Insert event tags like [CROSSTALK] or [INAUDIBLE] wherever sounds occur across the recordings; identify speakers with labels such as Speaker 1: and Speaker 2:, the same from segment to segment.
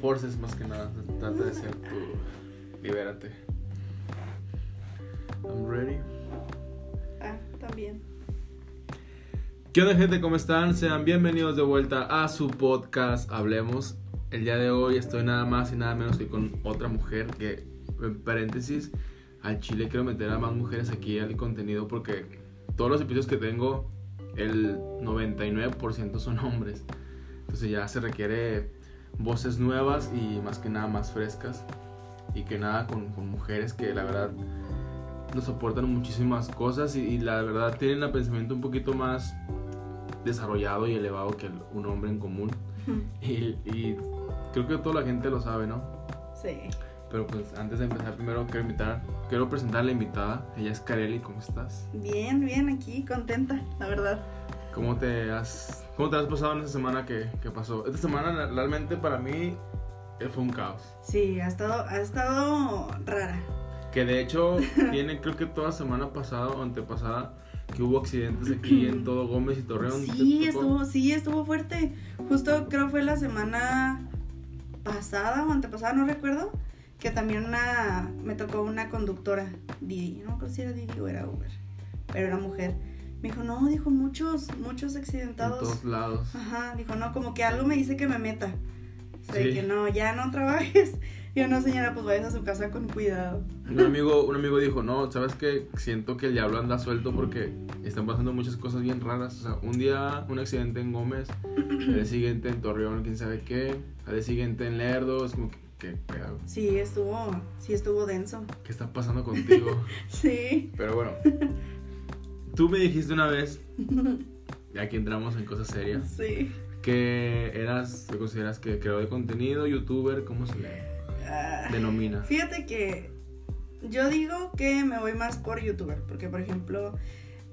Speaker 1: forces más que nada. Trata de ser tú. Libérate. I'm ready.
Speaker 2: Ah, también.
Speaker 1: ¿Qué onda gente? ¿Cómo están? Sean bienvenidos de vuelta a su podcast Hablemos. El día de hoy estoy nada más y nada menos que con otra mujer que, en paréntesis, al chile quiero meter a más mujeres aquí al contenido porque todos los episodios que tengo, el 99% son hombres. Entonces ya se requiere voces nuevas y más que nada más frescas. Y que nada con, con mujeres que la verdad nos soportan muchísimas cosas y, y la verdad tienen un pensamiento un poquito más desarrollado y elevado que un hombre en común. Y, y creo que toda la gente lo sabe, ¿no?
Speaker 2: Sí.
Speaker 1: Pero pues antes de empezar primero quiero invitar, quiero presentar a la invitada. Ella es Kareli, ¿cómo estás?
Speaker 2: Bien, bien, aquí, contenta, la verdad.
Speaker 1: ¿Cómo te has, cómo te has pasado en esta semana que, que pasó? Esta semana realmente para mí eh, fue un caos.
Speaker 2: Sí, ha estado, ha estado rara.
Speaker 1: Que de hecho [LAUGHS] tiene creo que toda semana pasada o antepasada que hubo accidentes aquí en [CLEARS THROAT] todo Gómez y Torreón. ¿Te
Speaker 2: Sí, estuvo, sí, estuvo fuerte. Justo creo fue la semana pasada o antepasada, no recuerdo, que también una, me tocó una conductora, Didi, no creo si era Didi o era Uber, pero era mujer. Me dijo, no, dijo, muchos, muchos
Speaker 1: En
Speaker 2: accidentados.
Speaker 1: todos lados.
Speaker 2: Ajá, dijo, no, como que algo me dice que me meta. O sea,
Speaker 1: Sí.
Speaker 2: que no, ya no trabajes. [LAUGHS] Yo, no, señora, pues vayas a su casa con cuidado.
Speaker 1: Un amigo, un amigo dijo, no, ¿sabes qué? Siento que el diablo anda suelto porque están pasando muchas cosas bien raras. O sea, un día un accidente en Gómez, al día siguiente en Torreón, quién sabe qué, al día siguiente en Lerdo, es como que, ¿qué pedo?
Speaker 2: Sí, estuvo, sí estuvo denso.
Speaker 1: ¿Qué está pasando contigo? [LAUGHS]
Speaker 2: Sí.
Speaker 1: Pero bueno, [LAUGHS] tú me dijiste una vez, [LAUGHS] ya que entramos en cosas serias,
Speaker 2: Sí.
Speaker 1: que eras, te consideras que creador de contenido, youtuber, ¿cómo se le
Speaker 2: Ah,
Speaker 1: denomina?
Speaker 2: Fíjate que yo digo que me voy más por youtuber, porque por ejemplo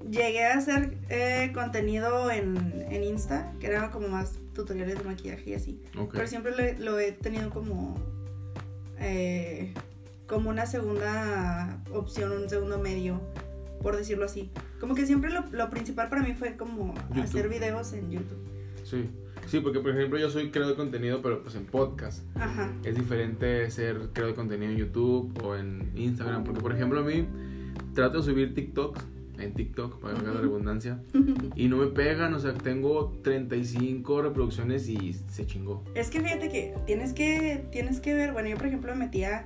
Speaker 2: llegué a hacer eh, contenido en, en Insta, que era como más tutoriales de maquillaje y así, pero siempre le- lo he tenido como eh, como una segunda opción, un segundo medio, por decirlo así. Como que siempre lo, lo principal para mí fue como
Speaker 1: YouTube.
Speaker 2: hacer videos en YouTube.
Speaker 1: Sí. Sí, porque por ejemplo yo soy creador de contenido, pero pues en podcast.
Speaker 2: Ajá.
Speaker 1: Es diferente ser creador de contenido en YouTube o en Instagram. Porque, por ejemplo, a mí trato de subir TikToks en TikTok, para que la redundancia, [LAUGHS] y no me pegan. O sea, tengo 35 reproducciones y se chingó.
Speaker 2: Es que fíjate que tienes que tienes que ver, bueno, yo por ejemplo me metía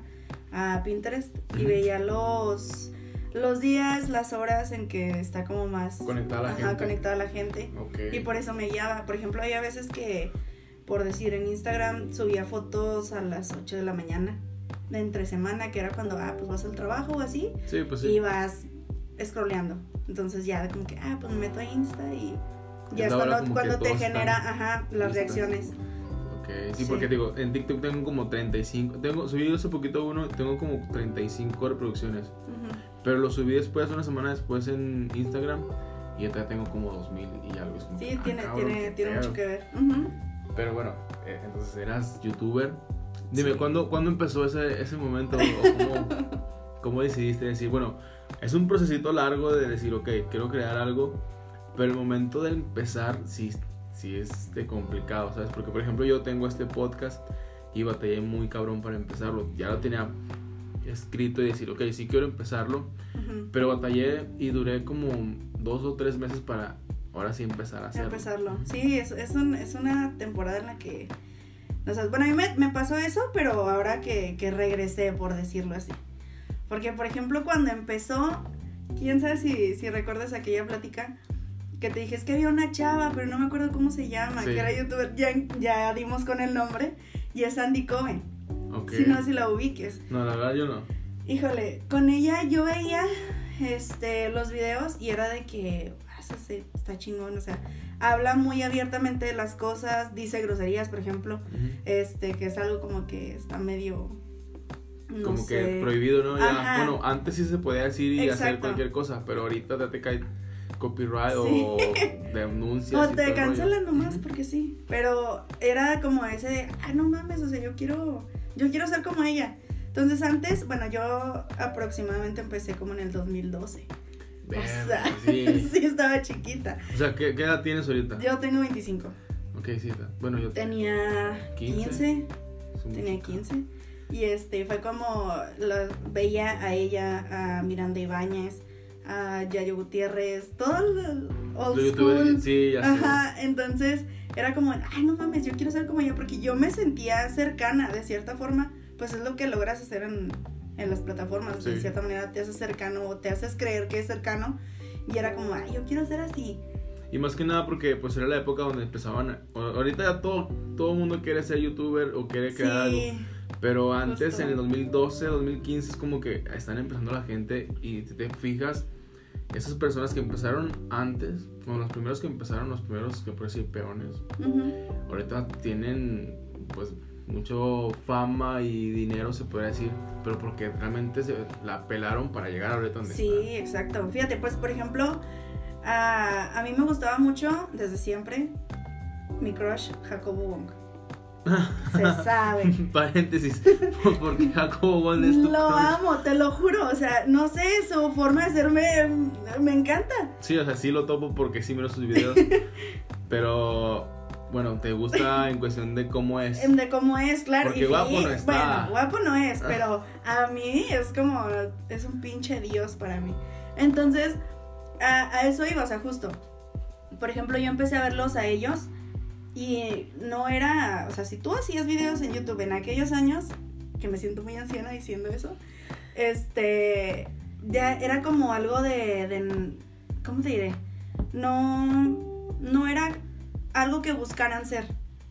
Speaker 2: a Pinterest y veía los los días, las horas en que está como más
Speaker 1: Conectada la
Speaker 2: ajá,
Speaker 1: gente.
Speaker 2: conectada la gente
Speaker 1: Ok.
Speaker 2: y por eso me guiaba. Por ejemplo, había veces que por decir en Instagram subía fotos a las 8 de la mañana de entre semana, que era cuando ah, pues vas al trabajo o así
Speaker 1: Sí, pues sí.
Speaker 2: y vas scrolleando. Entonces ya como que ah, pues me meto a Insta y ya
Speaker 1: Es
Speaker 2: cuando, te genera ajá, las
Speaker 1: listas.
Speaker 2: reacciones.
Speaker 1: Ok, sí,
Speaker 2: Sí.
Speaker 1: porque digo, en TikTok tengo como 35. Tengo, subí hace poquito uno, tengo como 35 reproducciones.
Speaker 2: Ujú.
Speaker 1: Pero lo subí después, una semana después en Instagram. Y ya tengo como 2000 y algo. Es como
Speaker 2: Sí,
Speaker 1: que, ah,
Speaker 2: tiene,
Speaker 1: cabrón,
Speaker 2: tiene, tiene mucho que ver.
Speaker 1: Pero bueno, eh, entonces eras youtuber. Dime,
Speaker 2: Sí.
Speaker 1: ¿cuándo, ¿cuándo empezó ese, ese momento? ¿O cómo, [LAUGHS] cómo decidiste decir, bueno, es un procesito largo de decir, ok, quiero crear algo, pero el momento de empezar sí, sí es de complicado, ¿sabes? Porque, por ejemplo, yo tengo este podcast y batallé muy cabrón para empezarlo. Ya lo tenía escrito y decir, ok, sí quiero empezarlo, pero batallé y duré como dos o tres meses para ahora sí empezar a hacerlo.
Speaker 2: Empezarlo. Sí, es, es, un- es una temporada en la que... o sea, bueno, a mí me, me pasó eso, pero ahora que, que regresé, por decirlo así. Porque, por ejemplo, cuando empezó, quién sabe si, si recuerdas aquella plática que te dije, es que había una chava, pero no me acuerdo cómo se llama,
Speaker 1: Sí.
Speaker 2: que era youtuber, ya, ya dimos con el nombre, y es Andy Cohen. Si no, si la ubiques.
Speaker 1: No, la verdad yo no.
Speaker 2: Híjole, con ella yo veía este los videos y era de que ah, eso sí, está chingón, o sea, habla muy abiertamente de las cosas, dice groserías, por ejemplo, este que es algo como que está medio no
Speaker 1: como
Speaker 2: sé.
Speaker 1: que prohibido, ¿no? Ya, bueno, antes sí se podía decir y hacer cualquier cosa, pero ahorita ya te cae copyright
Speaker 2: Sí.
Speaker 1: o [LAUGHS] denuncias.
Speaker 2: O te cancelan nomás porque sí. Pero era como ese de, ah, no mames, o sea, yo quiero, yo quiero ser como ella. Entonces antes, bueno, yo aproximadamente empecé como en el 2012.
Speaker 1: Verga,
Speaker 2: o sea,
Speaker 1: sí. [LAUGHS]
Speaker 2: sí estaba chiquita.
Speaker 1: O sea, ¿qué, qué edad tienes ahorita?
Speaker 2: Yo tengo 25.
Speaker 1: Ok, sí. Bueno, yo
Speaker 2: Tenía
Speaker 1: 15.
Speaker 2: 15.
Speaker 1: es un
Speaker 2: tenía 15. Y este, fue como, lo, veía a ella, a Miranda Ibáñez, a Yayo Gutiérrez, todo el old
Speaker 1: Los
Speaker 2: school.
Speaker 1: sí, ya sé.
Speaker 2: Ajá, entonces era como, ay, no mames, yo quiero ser como ella, porque yo me sentía cercana, de cierta forma, pues es lo que logras hacer en, en las plataformas,
Speaker 1: Sí.
Speaker 2: de cierta manera te haces cercano o te haces creer que es cercano, y era como, ay, yo quiero ser así.
Speaker 1: Y más que nada porque pues era la época donde empezaban. a- ahorita ya todo todo el mundo quiere ser youtuber o quiere crear algo.
Speaker 2: Sí,
Speaker 1: Pero antes,
Speaker 2: Justo.
Speaker 1: en el 2012, 2015, es como que están empezando la gente y te, te fijas, esas personas que empezaron antes, como los primeros que empezaron, los primeros que por decir peones,
Speaker 2: ujú,
Speaker 1: ahorita tienen pues mucho fama y dinero, se podría decir, pero porque realmente se la pelaron para llegar ahorita donde
Speaker 2: sí, exacto. Fíjate, pues, por ejemplo, a, a mí me gustaba mucho, desde siempre, mi crush, Jacobo Wong. [LAUGHS] Se sabe. [LAUGHS]
Speaker 1: Paréntesis, [LAUGHS] porque Jacobo Bond es tu
Speaker 2: Lo amo, te lo juro. O sea, no sé, su forma de ser me, me encanta.
Speaker 1: Sí, o sea, sí lo topo porque sí miro sus videos, pero bueno, te gusta en cuestión de cómo es.
Speaker 2: De cómo es, claro.
Speaker 1: Porque
Speaker 2: y
Speaker 1: guapo no está.
Speaker 2: Bueno, guapo no es,
Speaker 1: Ah.
Speaker 2: pero a mí es como, es un pinche dios para mí. Entonces, a, a eso iba, o sea, justo. Por ejemplo, yo empecé a verlos a ellos y no era, o sea, si tú hacías videos en YouTube en aquellos años, que me siento muy anciana diciendo eso, este, ya era como algo de, de ¿cómo te diré? No, no era algo que buscaran ser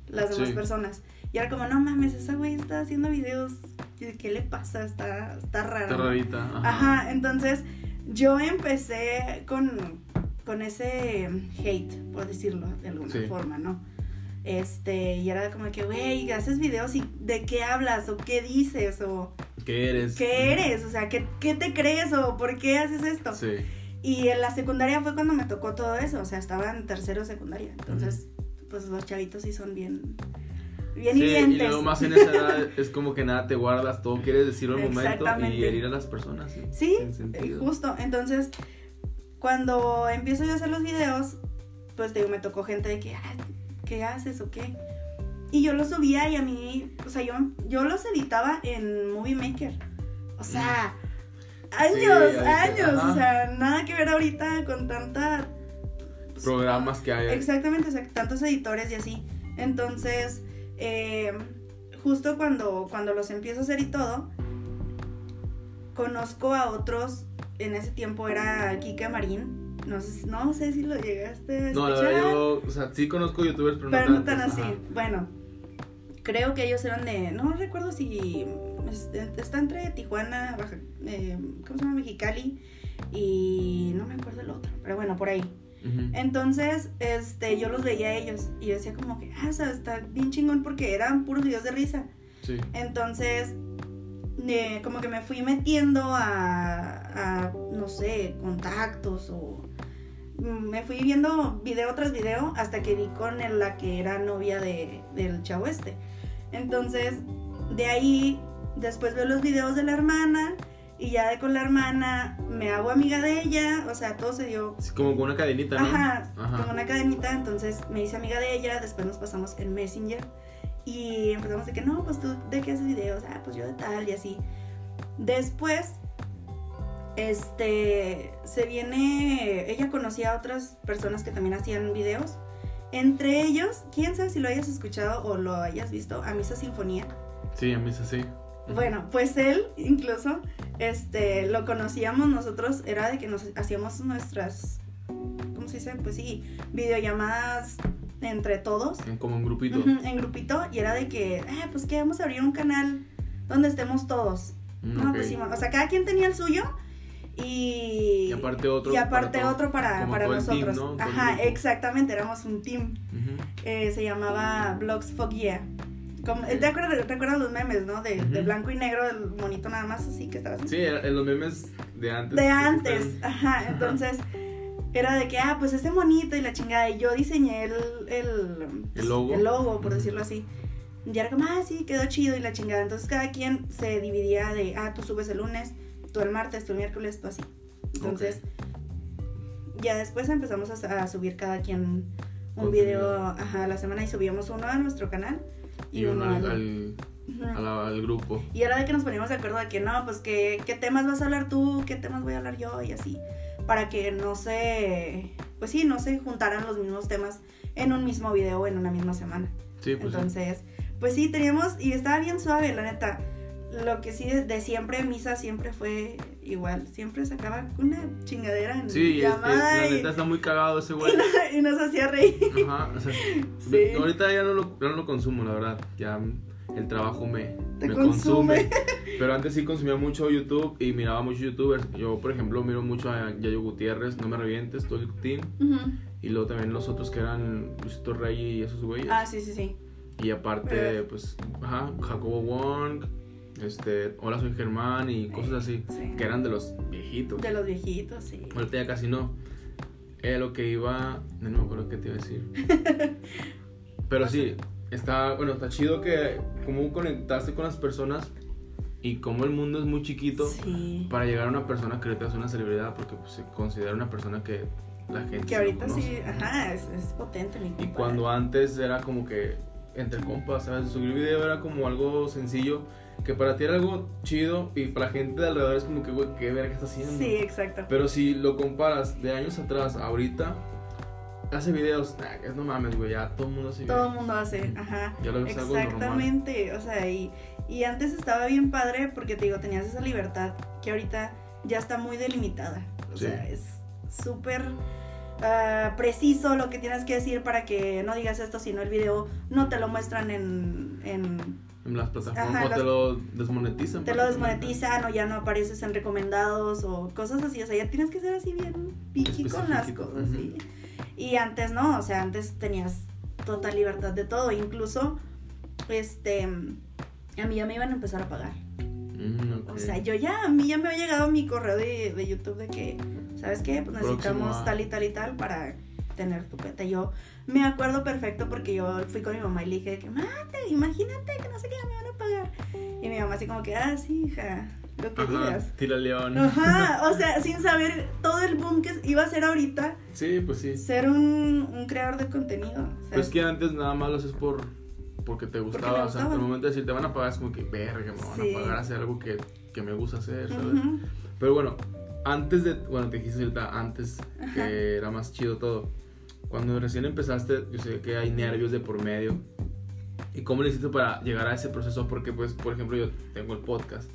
Speaker 2: las demás
Speaker 1: Sí.
Speaker 2: personas. Y era como, no mames, esa güey está haciendo videos, ¿qué le pasa? Está, está rara.
Speaker 1: Está
Speaker 2: ¿no?".
Speaker 1: rarita. Ajá.
Speaker 2: Ajá, entonces yo empecé con, con ese hate, por decirlo de alguna
Speaker 1: Sí.
Speaker 2: forma, ¿no? Este, y era como que, güey, haces videos y de qué hablas o qué dices o
Speaker 1: ¿Qué eres?
Speaker 2: qué eres, o sea, ¿qué, qué te crees o por qué haces esto?
Speaker 1: Sí.
Speaker 2: Y en la secundaria fue cuando me tocó todo eso, o sea, estaba en tercero secundaria, entonces, pues los chavitos sí son bien, bien
Speaker 1: Sí, y luego más en esa edad [LAUGHS] es como que nada te guardas, todo quieres decirlo al momento y herir a las personas. Sí,
Speaker 2: Sí, justo. Entonces, cuando empiezo yo a hacer los videos, pues te digo, me tocó gente de que, "Ah, ¿qué haces o qué? Y yo los subía y a mí, o sea, yo, yo los editaba en Movie Maker. O sea, [LAUGHS] años,
Speaker 1: ahorita,
Speaker 2: años.
Speaker 1: ajá.
Speaker 2: O sea, nada que ver ahorita con tanta...
Speaker 1: Programas que hay.
Speaker 2: Exactamente, o sea, tantos editores y así. Entonces, eh, justo cuando, cuando los empiezo a hacer y todo, conozco a otros. En ese tiempo era Kike Marín. No sé, no sé si lo llegaste a
Speaker 1: No, la verdad yo, o sea, sí conozco youtubers, pero,
Speaker 2: pero
Speaker 1: no
Speaker 2: tan así.
Speaker 1: ajá.
Speaker 2: Bueno, creo que ellos eran de. No recuerdo si. es- Está entre Tijuana, Baja, eh, ¿cómo se llama? Mexicali. Y no me acuerdo el otro. Pero bueno, por ahí. Entonces, este, yo los veía a ellos y yo decía como que, ah, o sea, está bien chingón porque eran puros videos de risa.
Speaker 1: Sí.
Speaker 2: Entonces, eh, como que me fui metiendo a, a, no sé, contactos o me fui viendo video tras video hasta que di con el- la que era novia de, del chavo este. Entonces, de ahí, después veo los videos de la hermana y ya de con la hermana me hago amiga de ella, o sea, todo se dio
Speaker 1: Sí, como con una cadenita, ¿no?
Speaker 2: Ajá,
Speaker 1: Ajá.
Speaker 2: como una cadenita, entonces me hice amiga de ella, después nos pasamos en Messenger y empezamos de que no, pues tú de qué haces videos, ah, pues yo de tal y así. Después, este, se viene, ella conocía a otras personas que también hacían videos, entre ellos, quién sabe si lo hayas escuchado o lo hayas visto, a Misa Sinfonía.
Speaker 1: Sí, a mí es así.
Speaker 2: Bueno, pues él incluso, este, lo conocíamos nosotros, era de que nos hacíamos nuestras, ¿cómo se dice? Pues sí, videollamadas entre todos,
Speaker 1: En- Como un grupito.
Speaker 2: en grupito, y era de que, ah, pues que vamos a abrir un canal donde estemos todos.
Speaker 1: Mm,
Speaker 2: No, pues sí, o sea, cada quien tenía el suyo y...
Speaker 1: Y aparte otro.
Speaker 2: y aparte
Speaker 1: para
Speaker 2: otro para, para
Speaker 1: team,
Speaker 2: nosotros. Ajá, exactamente, éramos un team. Eh, se llamaba Blogs. Como, ¿te, acuerdas, te acuerdas los memes, no? De, blanco y negro, el monito nada más así que estaba así.
Speaker 1: Sí, en los memes de antes.
Speaker 2: De antes, ajá. Entonces, era de que, ah, pues ese monito y la chingada. Y yo diseñé el, el,
Speaker 1: El logo.
Speaker 2: el logo, por decirlo así. Y era como, ah, sí, quedó chido y la chingada. Entonces, cada quien se dividía de, ah, tú subes el lunes, tú el martes, tú el miércoles, tú así. Entonces, ya después empezamos a, a subir cada quien un video ajá, a la semana y subíamos uno a nuestro canal y,
Speaker 1: Y uno al,
Speaker 2: al-
Speaker 1: al al grupo.
Speaker 2: Y era de que nos poníamos de acuerdo de que no, pues que, qué temas vas a hablar tú, qué temas voy a hablar yo y así. Para que no se, pues sí, no se juntaran los mismos temas en un mismo video en una misma semana.
Speaker 1: Sí, pues
Speaker 2: Entonces, pues sí, teníamos, y estaba bien suave, la neta. Lo que sí de, siempre, misa siempre fue igual. Siempre sacaba una chingadera en
Speaker 1: sí,
Speaker 2: llamada.
Speaker 1: Sí, la neta está muy cagado ese güey. [LAUGHS]
Speaker 2: Y, nos hacía reír.
Speaker 1: Ajá, o sea, [LAUGHS] sí. ahorita ya no lo, no lo consumo, la verdad. Ya el trabajo me, me consume. [LAUGHS] Pero antes sí consumía mucho YouTube y miraba muchos youtubers. Yo, por ejemplo, miro mucho a Yayo Gutiérrez, No Me Revientes, todo el team. Y luego también los otros que eran Luisito Rey y esos güeyes.
Speaker 2: Ah, sí, sí, sí.
Speaker 1: Y aparte, pues, ajá, Jacobo Wong, este, Hola soy Germán y cosas así, que eran de los viejitos.
Speaker 2: De los viejitos, sí.
Speaker 1: Ahorita ya casi no. Era lo que iba, no me acuerdo qué te iba a decir. [LAUGHS] Pero sí, está, bueno, está chido que cómo conectaste con las personas y cómo el mundo es muy chiquito para llegar a una persona que ahorita es una celebridad porque pues, se considera una persona que la gente
Speaker 2: que ahorita sí ajá es, es potente mi
Speaker 1: y cuando antes era como que entre compas sabes subir video era como algo sencillo que para ti era algo chido y para la gente de alrededor es como que güey qué ver qué está haciendo.
Speaker 2: Sí exacto.
Speaker 1: Pero si lo comparas de años atrás a ahorita hace videos, nah, no mames, güey, ya todo el mundo hace
Speaker 2: Todo el mundo hace, ajá. Ya lo Exactamente, o sea, y, y antes estaba bien padre porque te digo, tenías esa libertad que ahorita ya está muy delimitada. O sea, es súper uh, preciso lo que tienes que decir para que no digas esto, sino el video no te lo muestran en...
Speaker 1: en en las plataformas o te lo desmonetizan.
Speaker 2: Te lo desmonetizan o ya no apareces en recomendados o cosas así. O sea, ya tienes que ser así bien piqui con las cosas. ¿sí? Y antes no, o sea, antes tenías total libertad de todo. Incluso, este, a mí ya me iban a empezar a pagar. Mm, o sea, yo ya, a mí ya me ha llegado mi correo de, de YouTube de que, ¿sabes qué? Pues necesitamos tal y tal y tal para tener tu cuenta. Yo me acuerdo perfecto porque yo fui con mi mamá y le dije que, mate, imagínate que no sé qué me van a pagar. Y mi mamá así como que, ah, sí, hija, lo que digas.
Speaker 1: Tira león.
Speaker 2: Ajá, [LAUGHS] o sea, sin saber todo el boom que iba a ser ahorita.
Speaker 1: Sí, pues sí.
Speaker 2: Ser un, un creador de contenido.
Speaker 1: Pues que antes nada más lo haces por porque te gustaba, o sea, en el momento de decir te van a pagar es como que verga, me van a pagar a hacer algo que, que me gusta hacer, ¿sabes? Pero bueno, antes de, bueno, te dijiste ahorita antes que era más chido todo. Cuando recién empezaste, yo sé que hay nervios de por medio. ¿Y cómo le hiciste para llegar a ese proceso? Porque, pues, por ejemplo, yo tengo el podcast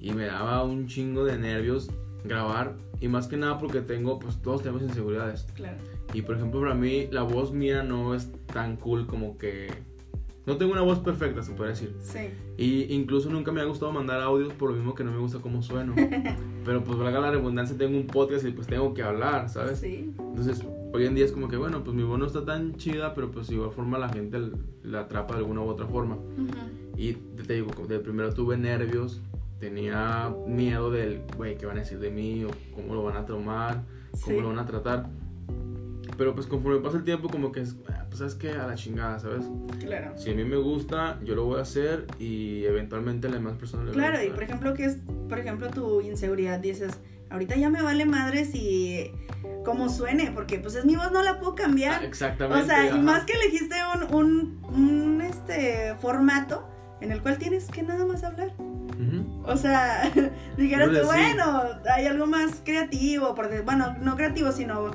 Speaker 1: y me daba un chingo de nervios grabar y más que nada porque tengo, pues todos tenemos inseguridades.
Speaker 2: Claro.
Speaker 1: Y por ejemplo, para mí la voz mía no es tan cool como que no tengo una voz perfecta, se puede decir.
Speaker 2: Sí.
Speaker 1: Y incluso nunca me ha gustado mandar audios por lo mismo que no me gusta cómo sueno. [LAUGHS] Pero pues valga la redundancia, tengo un podcast y pues tengo que hablar, ¿sabes?
Speaker 2: Sí.
Speaker 1: Entonces, hoy en día es como que, bueno, pues mi voz no está tan chida, pero pues de igual forma la gente la atrapa de alguna u otra forma. Y te digo, de primero tuve nervios, tenía miedo del, güey, ¿qué van a decir de mí? O cómo lo van a tomar, cómo lo van a tratar. Pero pues conforme pasa el tiempo, como que es, ah, pues sabes que a la chingada, ¿sabes?
Speaker 2: Claro.
Speaker 1: Si a mí me gusta, yo lo voy a hacer y eventualmente a las demás personas le
Speaker 2: Claro, y por ejemplo, que es, por ejemplo, tu inseguridad, dices, ahorita ya me vale madre si como suene, porque pues es mi voz, no la puedo cambiar.
Speaker 1: Ah, exactamente.
Speaker 2: O sea, y más que elegiste un, un, un, este, formato en el cual tienes que nada más hablar. O sea, [LAUGHS] dijeras bueno, hay algo más creativo, porque, bueno, no creativo, sino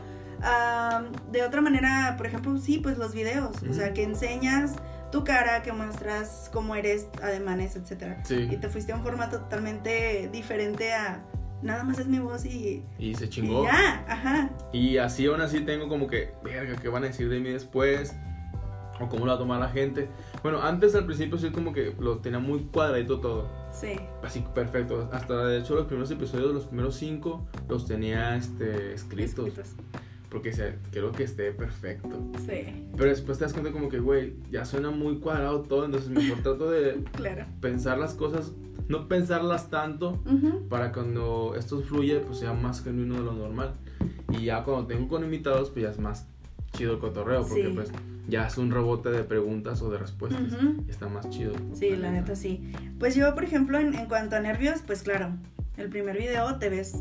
Speaker 2: de otra manera, por ejemplo, sí, pues los videos, o sea, que enseñas tu cara, que muestras cómo eres, ademanes, etcétera. Y te fuiste a un formato totalmente diferente a nada más es mi voz y
Speaker 1: y se chingó.
Speaker 2: Y ya, ajá.
Speaker 1: Y así aún así tengo como que, verga, ¿qué van a decir de mí después? O cómo lo va a tomar la gente. Bueno, antes al principio sí como que lo tenía muy cuadradito todo.
Speaker 2: Sí.
Speaker 1: Así perfecto. Hasta de hecho los primeros episodios, los primeros cinco, los tenía este, escritos. Porque creo que esté perfecto.
Speaker 2: Sí.
Speaker 1: Pero después te das cuenta como que, güey, ya suena muy cuadrado todo, entonces mejor trato de [LAUGHS] pensar las cosas, no pensarlas tanto, para cuando esto fluye, pues sea más genuino de lo normal. Y ya cuando tengo con invitados, pues ya es más chido el cotorreo, porque pues ya es un rebote de preguntas o de respuestas. está más chido.
Speaker 2: Sí, la neta sí. Pues yo, por ejemplo, en, en, cuanto a nervios, pues claro, el primer video te ves.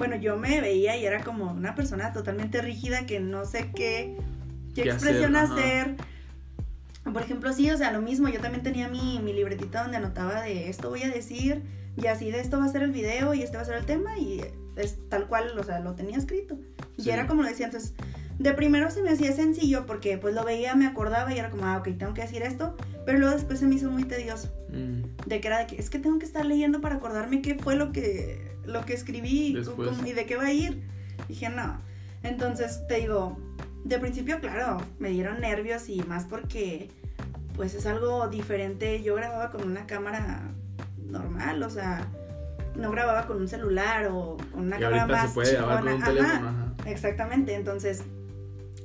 Speaker 2: Bueno, yo me veía y era como una persona totalmente rígida que no sé qué, qué, expresión hacer. por ejemplo, sí, o sea, lo mismo, yo también tenía mi, mi libretita donde anotaba de esto voy a decir, y así de esto va a ser el video, y este va a ser el tema, y es tal cual, o sea, lo tenía escrito. Y era como lo decía, entonces, de primero se me hacía sencillo porque pues lo veía, me acordaba y era como, ah, ok, tengo que decir esto, pero luego después se me hizo muy tedioso,
Speaker 1: Mm,
Speaker 2: de que era de que es que tengo que estar leyendo para acordarme qué fue lo que, lo que escribí cómo- y de qué va a ir. Dije, no. Entonces, te digo, de principio, claro, me dieron nervios y más porque pues es algo diferente. Yo grababa con una cámara normal, o sea, no grababa con un celular o con una
Speaker 1: y
Speaker 2: cámara más
Speaker 1: se puede grabar con un
Speaker 2: chingona.
Speaker 1: teléfono,
Speaker 2: Ajá,
Speaker 1: ajá.
Speaker 2: Exactamente, entonces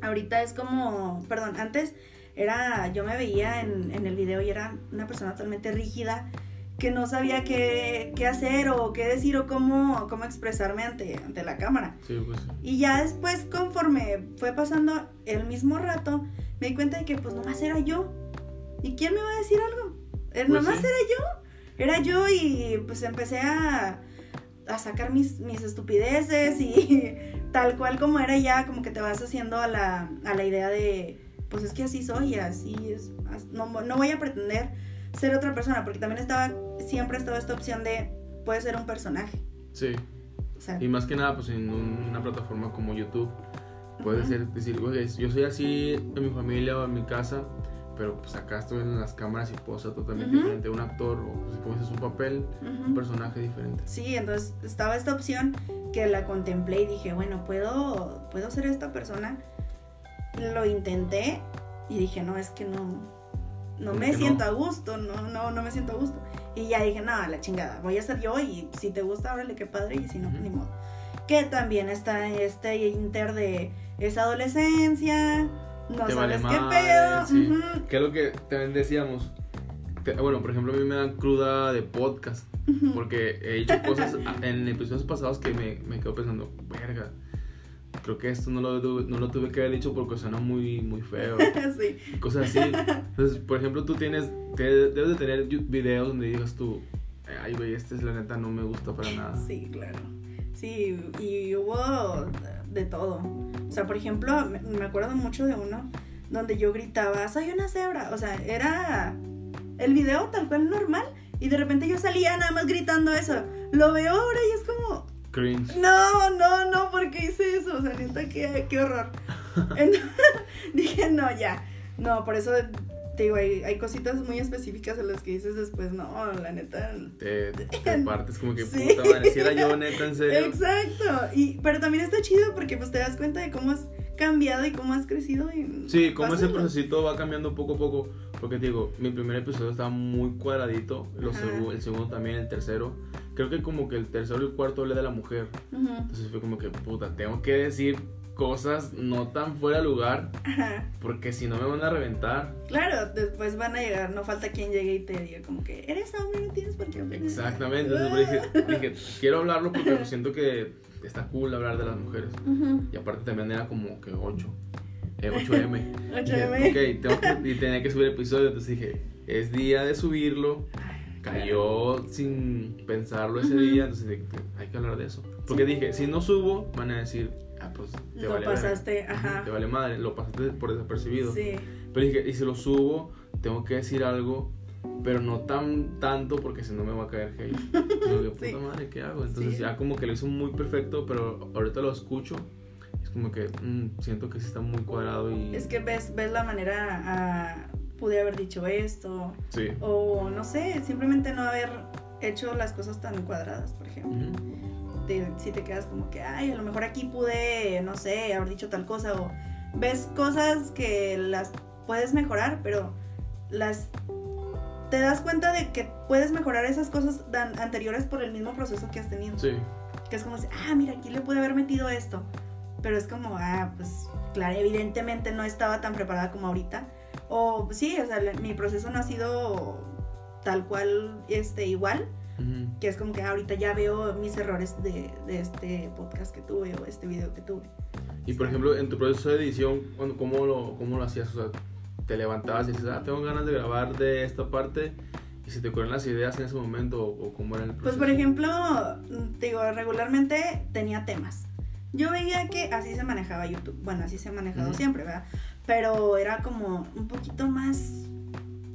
Speaker 2: ahorita es como, perdón, antes era, yo me veía en, en el video y era una persona totalmente rígida que no sabía qué, qué hacer o qué decir o cómo, cómo expresarme ante, ante la cámara.
Speaker 1: Sí, pues.
Speaker 2: Y ya después, conforme fue pasando el mismo rato, me di cuenta de que pues nomás era yo. ¿Y quién me va a decir algo? Eh,
Speaker 1: Pues
Speaker 2: nomás
Speaker 1: sí.
Speaker 2: era yo. Era yo y pues empecé a, a sacar mis, mis estupideces y [LAUGHS] tal cual como era ya, como que te vas haciendo a la, a la idea de, pues es que así soy, así es. No, no voy a pretender ser otra persona, porque también estaba, siempre estaba esta opción de, puede ser un personaje.
Speaker 1: Sí.
Speaker 2: O sea,
Speaker 1: Y más que nada, pues en un- una plataforma como YouTube, puedes
Speaker 2: Ujú.
Speaker 1: ser, decir, "Oye, yo soy así en mi familia o en mi casa, pero pues acá estoy en las cámaras y ser totalmente
Speaker 2: Ujú.
Speaker 1: diferente. Un actor, o pues, como dices, un papel, un personaje diferente.
Speaker 2: Sí, entonces estaba esta opción que la contemplé y dije, bueno, puedo, puedo ser esta persona. Lo intenté y dije, no, es que no, no
Speaker 1: ¿Cómo
Speaker 2: me
Speaker 1: no?
Speaker 2: siento a gusto, no, no, no me siento a gusto. Y ya dije, no, a la chingada, voy a ser yo y si te gusta, órale, qué padre, y si no,
Speaker 1: Ujú.
Speaker 2: ni modo. Que también está este inter de esa adolescencia, no
Speaker 1: Te vale
Speaker 2: sabes qué
Speaker 1: madre,
Speaker 2: pedo.
Speaker 1: sí.
Speaker 2: ujú,
Speaker 1: Que es lo que también decíamos. que- bueno, por ejemplo, a mí me dan cruda de podcast. Porque he dicho cosas en episodios pasados que me, me quedo pensando, verga. Creo que esto no lo, tuve- no lo tuve que haber dicho porque suena muy, muy feo. [LAUGHS]
Speaker 2: sí.
Speaker 1: cosas así. Entonces, por ejemplo, tú tienes, te- debes de tener videos donde digas tú, ay, güey, este es la neta, no me gusta para nada.
Speaker 2: Sí, claro. Sí, y hubo de todo. O sea, por ejemplo, me, acuerdo mucho de uno donde yo gritaba, soy una cebra. O sea, era el video tal cual normal. Y de repente yo salía nada más gritando eso. Lo veo ahora y es como,
Speaker 1: Cringe.
Speaker 2: no, no, no, ¿por qué hice eso? O sea, neta, qué, qué horror. [LAUGHS] Entonces, [LAUGHS] dije, no, ya. No, por eso te digo, hay, hay cositas muy específicas en las que dices después, no, la neta,
Speaker 1: Te, te [LAUGHS] partes como que
Speaker 2: Sí.
Speaker 1: puta madre, si era yo, neta, en serio.
Speaker 2: Exacto. Y, pero también está chido porque pues te das cuenta de cómo has cambiado y cómo has crecido. Y
Speaker 1: Sí, como ese procesito va cambiando poco a poco. Porque te digo, mi primer episodio estaba muy cuadradito. Los
Speaker 2: Ajá.
Speaker 1: el segundo también, el tercero. Creo que como que el tercero y el cuarto hablé de la mujer.
Speaker 2: Ujú.
Speaker 1: Entonces fue como que, puta, tengo que decir cosas no tan fuera de lugar.
Speaker 2: Ajá.
Speaker 1: Porque si no me van a reventar.
Speaker 2: Claro, después van a llegar, no falta quien llegue y te diga como que eres hombre, no tienes por qué hablar".
Speaker 1: Exactamente. Entonces dije, dije, quiero hablarlo porque [LAUGHS] pues, siento que está cool hablar de las mujeres. Y aparte también era como que 8. Eh, 8M. [LAUGHS] Dije,
Speaker 2: 8M.
Speaker 1: ok, tengo que, y tenía que subir episodio. Entonces dije, es día de subirlo. Cayó sin pensarlo ese día. Entonces dije, hay que hablar de eso. Porque
Speaker 2: Sí.
Speaker 1: dije, si no subo, van a decir, ah, pues te
Speaker 2: Lo
Speaker 1: vale
Speaker 2: pasaste,
Speaker 1: Ujú,
Speaker 2: ajá.
Speaker 1: Te vale madre, lo pasaste por desapercibido.
Speaker 2: Sí.
Speaker 1: Pero dije, y si lo subo, tengo que decir algo, pero no tan tanto porque si no me va a caer hate. [LAUGHS] Y yo digo, puta
Speaker 2: Sí.
Speaker 1: madre, ¿qué hago? Entonces
Speaker 2: Sí.
Speaker 1: ya como que lo hizo muy perfecto, pero ahorita lo escucho. Es como que mm, siento que sí está muy cuadrado y...
Speaker 2: Es que ves, ves la manera a pude haber dicho esto.
Speaker 1: Sí.
Speaker 2: O no sé, simplemente no haber hecho las cosas tan cuadradas, por ejemplo.
Speaker 1: Ujú.
Speaker 2: Te- si te quedas como que, ay, a lo mejor aquí pude, no sé, haber dicho tal cosa, o ves cosas que las puedes mejorar, pero las te das cuenta de que puedes mejorar esas cosas anteriores por el mismo proceso que has tenido.
Speaker 1: Sí.
Speaker 2: Que es como si, ah, mira, aquí le pude haber metido esto. Pero es como, ah, pues, claro, evidentemente no estaba tan preparada como ahorita. O sí, o sea, mi proceso no ha sido tal cual, este, igual Que es como que ahorita ya veo mis errores de, de este podcast que tuve o este video que tuve.
Speaker 1: Y por ejemplo, en tu proceso de edición, ¿cómo lo, cómo lo hacías? O sea, te levantabas y dices, ah, tengo ganas de grabar de esta parte. Y se te ocurren las ideas en ese momento, o, cómo era el proceso.
Speaker 2: Pues por ejemplo, mm, digo, regularmente tenía temas. Yo veía que así se manejaba YouTube. Bueno, así se ha manejado
Speaker 1: Ujú.
Speaker 2: siempre, ¿verdad? Pero era como un poquito más,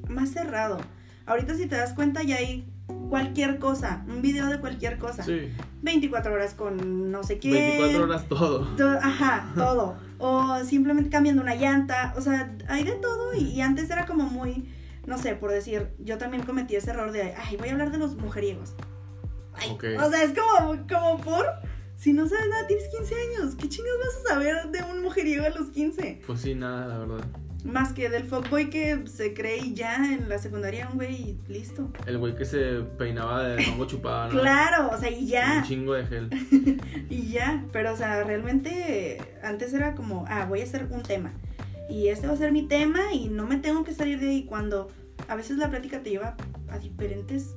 Speaker 2: más cerrado. Ahorita si te das cuenta ya hay cualquier cosa, un video de cualquier cosa.
Speaker 1: Sí,
Speaker 2: 24 horas con no sé qué.
Speaker 1: 24 horas todo.
Speaker 2: To- Ajá, todo. O simplemente cambiando una llanta. O sea, hay de todo. Y, y antes era como muy, no sé, por decir, yo también cometí ese error de, ay, voy a hablar de los mujeriegos. Ay,
Speaker 1: Ok.
Speaker 2: O sea, es como, como por, si no sabes nada, tienes 15 años. ¿Qué chingados vas a saber de un mujeriego a los 15?
Speaker 1: Pues sí, nada, la verdad.
Speaker 2: Más que del fuckboy que se cree ya en la secundaria, un güey, y listo.
Speaker 1: El güey que se peinaba de mango chupada, ¿no?
Speaker 2: Claro, o sea, y ya.
Speaker 1: Un chingo de gel. [LAUGHS]
Speaker 2: Y ya, pero o sea, realmente antes era como, ah, voy a hacer un tema. Y este va a ser mi tema y no me tengo que salir de ahí cuando a veces la plática te lleva a diferentes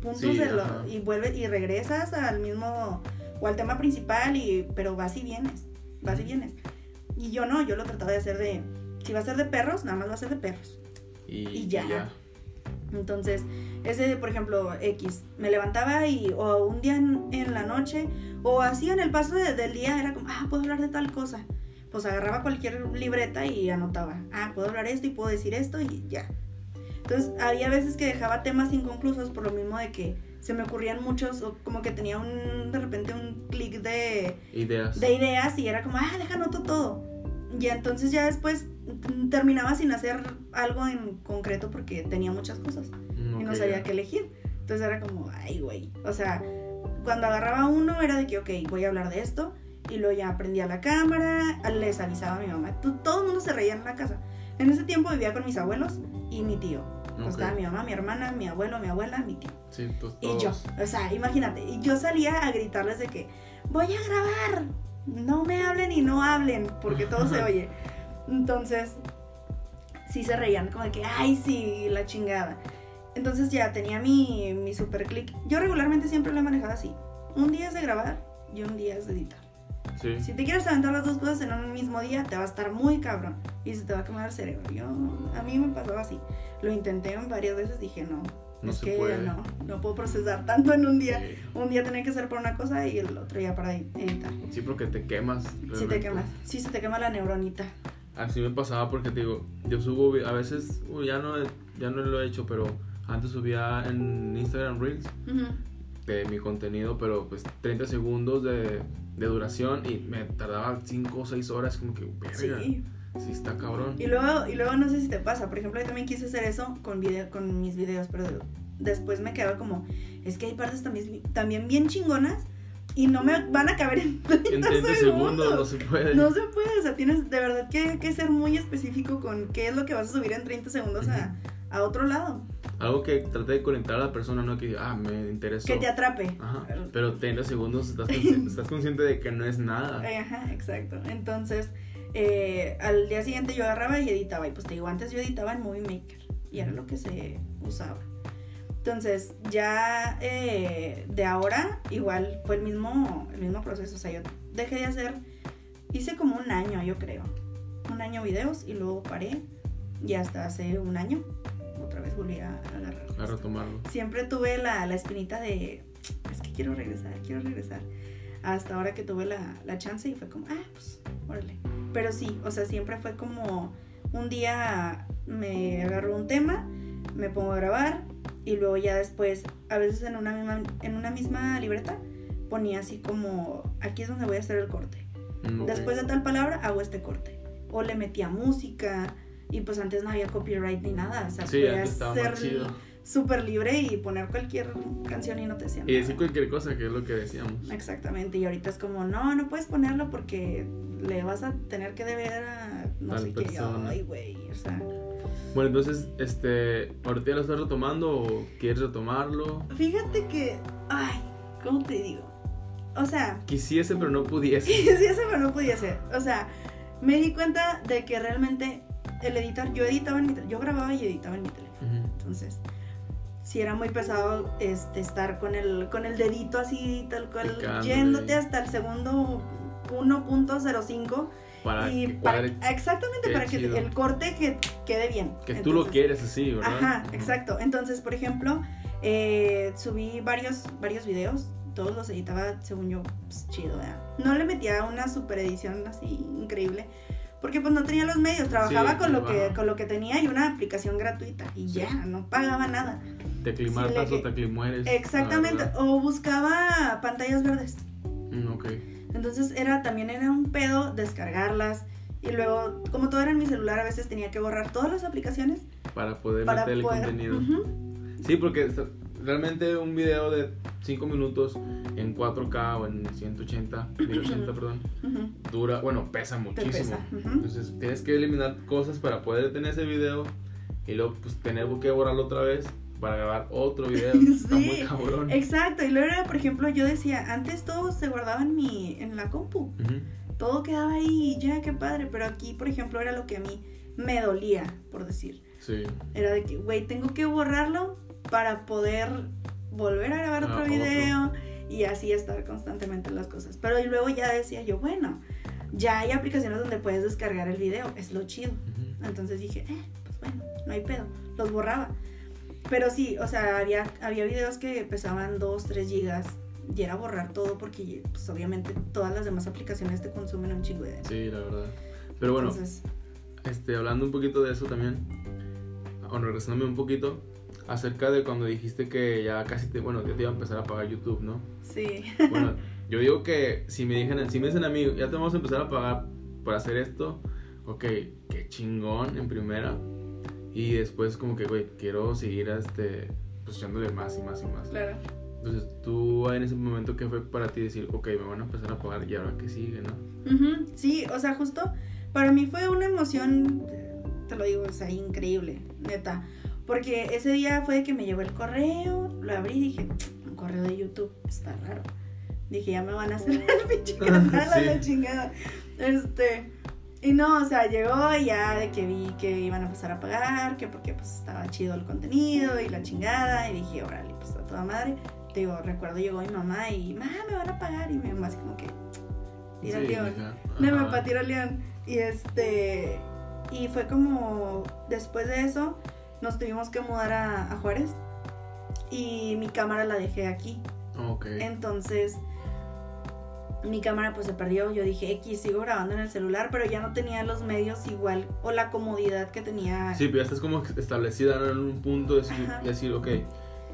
Speaker 2: puntos
Speaker 1: Sí,
Speaker 2: de lo, y vuelves y regresas al mismo o al tema principal y pero vas y vienes, vas y vienes. Y yo no, yo lo trataba de hacer de si va a ser de perros, nada más va a ser de perros.
Speaker 1: Y,
Speaker 2: Y ya. Entonces, ese, por ejemplo, X, me levantaba y, o un día en, en la noche, o así en el paso de- del día, era como, ah, puedo hablar de tal cosa. Pues agarraba cualquier libreta y anotaba, ah, puedo hablar esto y puedo decir esto y ya. Entonces, había veces que dejaba temas inconclusos por lo mismo de que se me ocurrían muchos, o como que tenía un, de repente un clic de,
Speaker 1: Ideas.
Speaker 2: de ideas y era como, ah, deja anoto todo. Y entonces ya después mm, terminaba sin hacer algo en concreto porque tenía muchas cosas y no sabía qué elegir. Entonces era como, ay, güey. O sea, cuando agarraba uno era de que, ok, voy a hablar de esto. Y luego ya prendía la cámara, les avisaba a mi mamá. Todo el mundo se reía en la casa. En ese tiempo vivía con mis abuelos y mi tío. O
Speaker 1: Ok.
Speaker 2: estaba mi mamá, mi hermana, mi abuelo, mi abuela, mi tío.
Speaker 1: Sí, to-
Speaker 2: Y yo, o sea, imagínate, y yo salía a gritarles de que voy a grabar, no me hablen y no hablen, porque todo se oye. Entonces, sí se reían, como de que, ay, sí, la chingada. Entonces ya tenía mi, mi super click. Yo regularmente siempre lo he manejado así. Un día es de grabar y un día es de editar.
Speaker 1: Sí.
Speaker 2: Si te quieres aventar las dos cosas en un mismo día, te va a estar muy cabrón y se te va a quemar el cerebro. Yo, a mí me pasaba así. Lo intenté varias veces, dije, no,
Speaker 1: No
Speaker 2: es
Speaker 1: se
Speaker 2: que
Speaker 1: puede.
Speaker 2: no, no puedo procesar tanto en un día.
Speaker 1: Sí.
Speaker 2: Un día tenía que ser para una cosa y el otro ya para editar.
Speaker 1: Sí, porque te quemas.
Speaker 2: Si te quemas, sí se te quema la neuronita.
Speaker 1: Así me pasaba porque te digo, yo subo, a veces, ya no, ya no lo he hecho, pero antes subía en Instagram Reels de mi contenido, pero pues 30 segundos de, de duración y me tardaba 5 o 6 horas, como que,
Speaker 2: Sí.
Speaker 1: Sí está cabrón.
Speaker 2: Y luego, y luego no sé si te pasa, por ejemplo, yo también quise hacer eso con, video, con mis videos, pero después me quedaba como, es que hay partes también, también bien chingonas y no me van a caber en 30,
Speaker 1: En 30 segundos no se puede.
Speaker 2: No se puede, o sea, tienes de verdad que, que ser muy específico con qué es lo que vas a subir en 30 segundos a, a otro lado.
Speaker 1: Algo que trate de conectar a la persona, no que, ah, me interesó.
Speaker 2: Que te atrape.
Speaker 1: Ajá, pero 30 segundos estás, consci- [LAUGHS] estás consciente de que no es nada.
Speaker 2: Ajá, exacto. Entonces, eh, al día siguiente yo agarraba y editaba. Y pues te digo, antes yo editaba en Movie Maker. Y era lo que se usaba. Entonces, ya eh, de ahora, igual fue el mismo, el mismo proceso. O sea, yo dejé de hacer, hice como un año, yo creo. Un año videos y luego paré. Y hasta hace un año, otra vez volví a agarrar.
Speaker 1: A retomarlo.
Speaker 2: Siempre tuve la, la espinita de, es que quiero regresar, quiero regresar. Hasta ahora que tuve la, la chance y fue como, ah, pues, órale. Pero sí, o sea, siempre fue como un día me agarro un tema, me pongo a grabar y luego ya después, a veces en una misma, en una misma libreta, ponía así como, aquí es donde voy a hacer el corte.
Speaker 1: Mm.
Speaker 2: Después de tal palabra, hago este corte. O le metía música. Y pues antes no había copyright ni nada. O sea,
Speaker 1: Sí,
Speaker 2: podías
Speaker 1: antes
Speaker 2: súper libre y poner cualquier canción y no te decían
Speaker 1: Y decir cualquier cosa, que es lo que decíamos.
Speaker 2: Exactamente. Y ahorita es como, no, no puedes ponerlo porque le vas a tener que deber a no
Speaker 1: Tal
Speaker 2: sé qué.
Speaker 1: persona.
Speaker 2: Ay, güey. O sea,
Speaker 1: Bueno, entonces, este, ¿ahorita lo estás retomando o quieres retomarlo?
Speaker 2: fíjate que, ay, ¿cómo te digo? O sea,
Speaker 1: Quisiese, pero no pudiese. [LAUGHS]
Speaker 2: eso pero no podía ser. O sea, me di cuenta de que realmente el editar, yo editaba en mi, yo grababa y editaba en mi teléfono. Entonces, si era muy pesado este, estar con el, con el dedito así, tal cual,
Speaker 1: Picándole.
Speaker 2: yéndote hasta el segundo 1.05.
Speaker 1: Para
Speaker 2: y
Speaker 1: que
Speaker 2: para- exactamente para que el corte que quede bien.
Speaker 1: que tú lo
Speaker 2: Entonces,
Speaker 1: quieres así, ¿verdad?
Speaker 2: Ajá, exacto. Entonces, por ejemplo, eh, subí varios, varios videos todos los editaba, según yo, pues, chido, ¿verdad? No le metía una super edición así increíble. Porque pues no tenía los medios, trabajaba
Speaker 1: Sí,
Speaker 2: con lo que con lo que tenía y una aplicación gratuita y
Speaker 1: Sí.
Speaker 2: ya, no pagaba nada.
Speaker 1: Teclimatas
Speaker 2: Sí, le-
Speaker 1: o teclimueres.
Speaker 2: Exactamente,
Speaker 1: la verdad.
Speaker 2: o buscaba pantallas verdes.
Speaker 1: Mm, ok.
Speaker 2: Entonces era también era un pedo descargarlas y luego como todo era en mi celular a veces tenía que borrar todas las aplicaciones
Speaker 1: Para poder
Speaker 2: para
Speaker 1: meter el
Speaker 2: poder
Speaker 1: contenido.
Speaker 2: Ujú.
Speaker 1: Sí, porque realmente un video de 5 minutos en 4K o en 180, 1080, [CLEARS THROAT] perdón,
Speaker 2: Ujú.
Speaker 1: dura, bueno, pesa muchísimo.
Speaker 2: pesa, ujú.
Speaker 1: Entonces tienes que eliminar cosas para poder tener ese video y luego pues tener que borrarlo otra vez para grabar otro [LAUGHS] video. Está muy
Speaker 2: Sí,
Speaker 1: cabrón.
Speaker 2: Exacto, y luego era, por ejemplo, yo decía, antes todo se guardaba en mi, en la compu,
Speaker 1: Ujú.
Speaker 2: todo quedaba ahí y ya, qué padre, pero aquí, por ejemplo, era lo que a mí me dolía, por decir.
Speaker 1: Sí.
Speaker 2: Era de que, güey, tengo que borrarlo para poder volver a grabar
Speaker 1: Ah,
Speaker 2: otro
Speaker 1: otro.
Speaker 2: video y así estar constantemente en las cosas. Pero y luego ya decía yo, bueno, ya hay aplicaciones donde puedes descargar el video, es lo chido.
Speaker 1: Ujú.
Speaker 2: Entonces dije, eh, pues bueno, no hay pedo, los borraba. Pero sí, o sea, había, había videos que pesaban 2, 3 gigas y era borrar todo porque pues obviamente todas las demás aplicaciones te consumen un chingo de...
Speaker 1: Sí, la verdad. Pero bueno,
Speaker 2: Entonces,
Speaker 1: este, hablando un poquito de eso también, o regresándome un poquito, acerca de cuando dijiste que ya casi te, bueno, ya te iba a empezar a pagar YouTube, ¿no?
Speaker 2: sí.
Speaker 1: Bueno, [LAUGHS] yo digo que si me dijeran, si me dicen a mí, ya te vamos a empezar a pagar por hacer esto, ok, qué chingón en primera. Y después como que, güey, quiero seguir este, pues echándole más y más y más.
Speaker 2: claro.
Speaker 1: Entonces tú en ese momento, ¿qué fue para ti decir, ok, me van a empezar a pagar y ahora qué sigue, no?
Speaker 2: Ujú, Sí, o sea, justo para mí fue una emoción, te lo digo, o sea, increíble, neta. Porque ese día fue que me llegó el correo, lo abrí y dije, un correo de YouTube, está raro. Dije, ya me van a hacer [LAUGHS] el pinche canal a la [LAUGHS] chingada. Este, y no, o sea, llegó y ya de que vi que iban a empezar a pagar, que porque pues estaba chido el contenido y la chingada. Y dije, órale, pues a toda madre. Te digo, recuerdo llegó mi mamá y, mamá, me van a pagar. Y mi mamá así como que, tira
Speaker 1: Sí,
Speaker 2: león. me
Speaker 1: Ajá.
Speaker 2: pa' tiro león. Y este. Y fue como. Después de eso, nos tuvimos que mudar a, a Juárez. Y mi cámara la dejé aquí.
Speaker 1: Ok.
Speaker 2: Entonces. Mi cámara pues se perdió. Yo dije, X, sigo grabando en el celular, pero ya no tenía los medios igual. O la comodidad que tenía.
Speaker 1: Sí, pero ya estás como establecida en un punto de decir, decir, ok,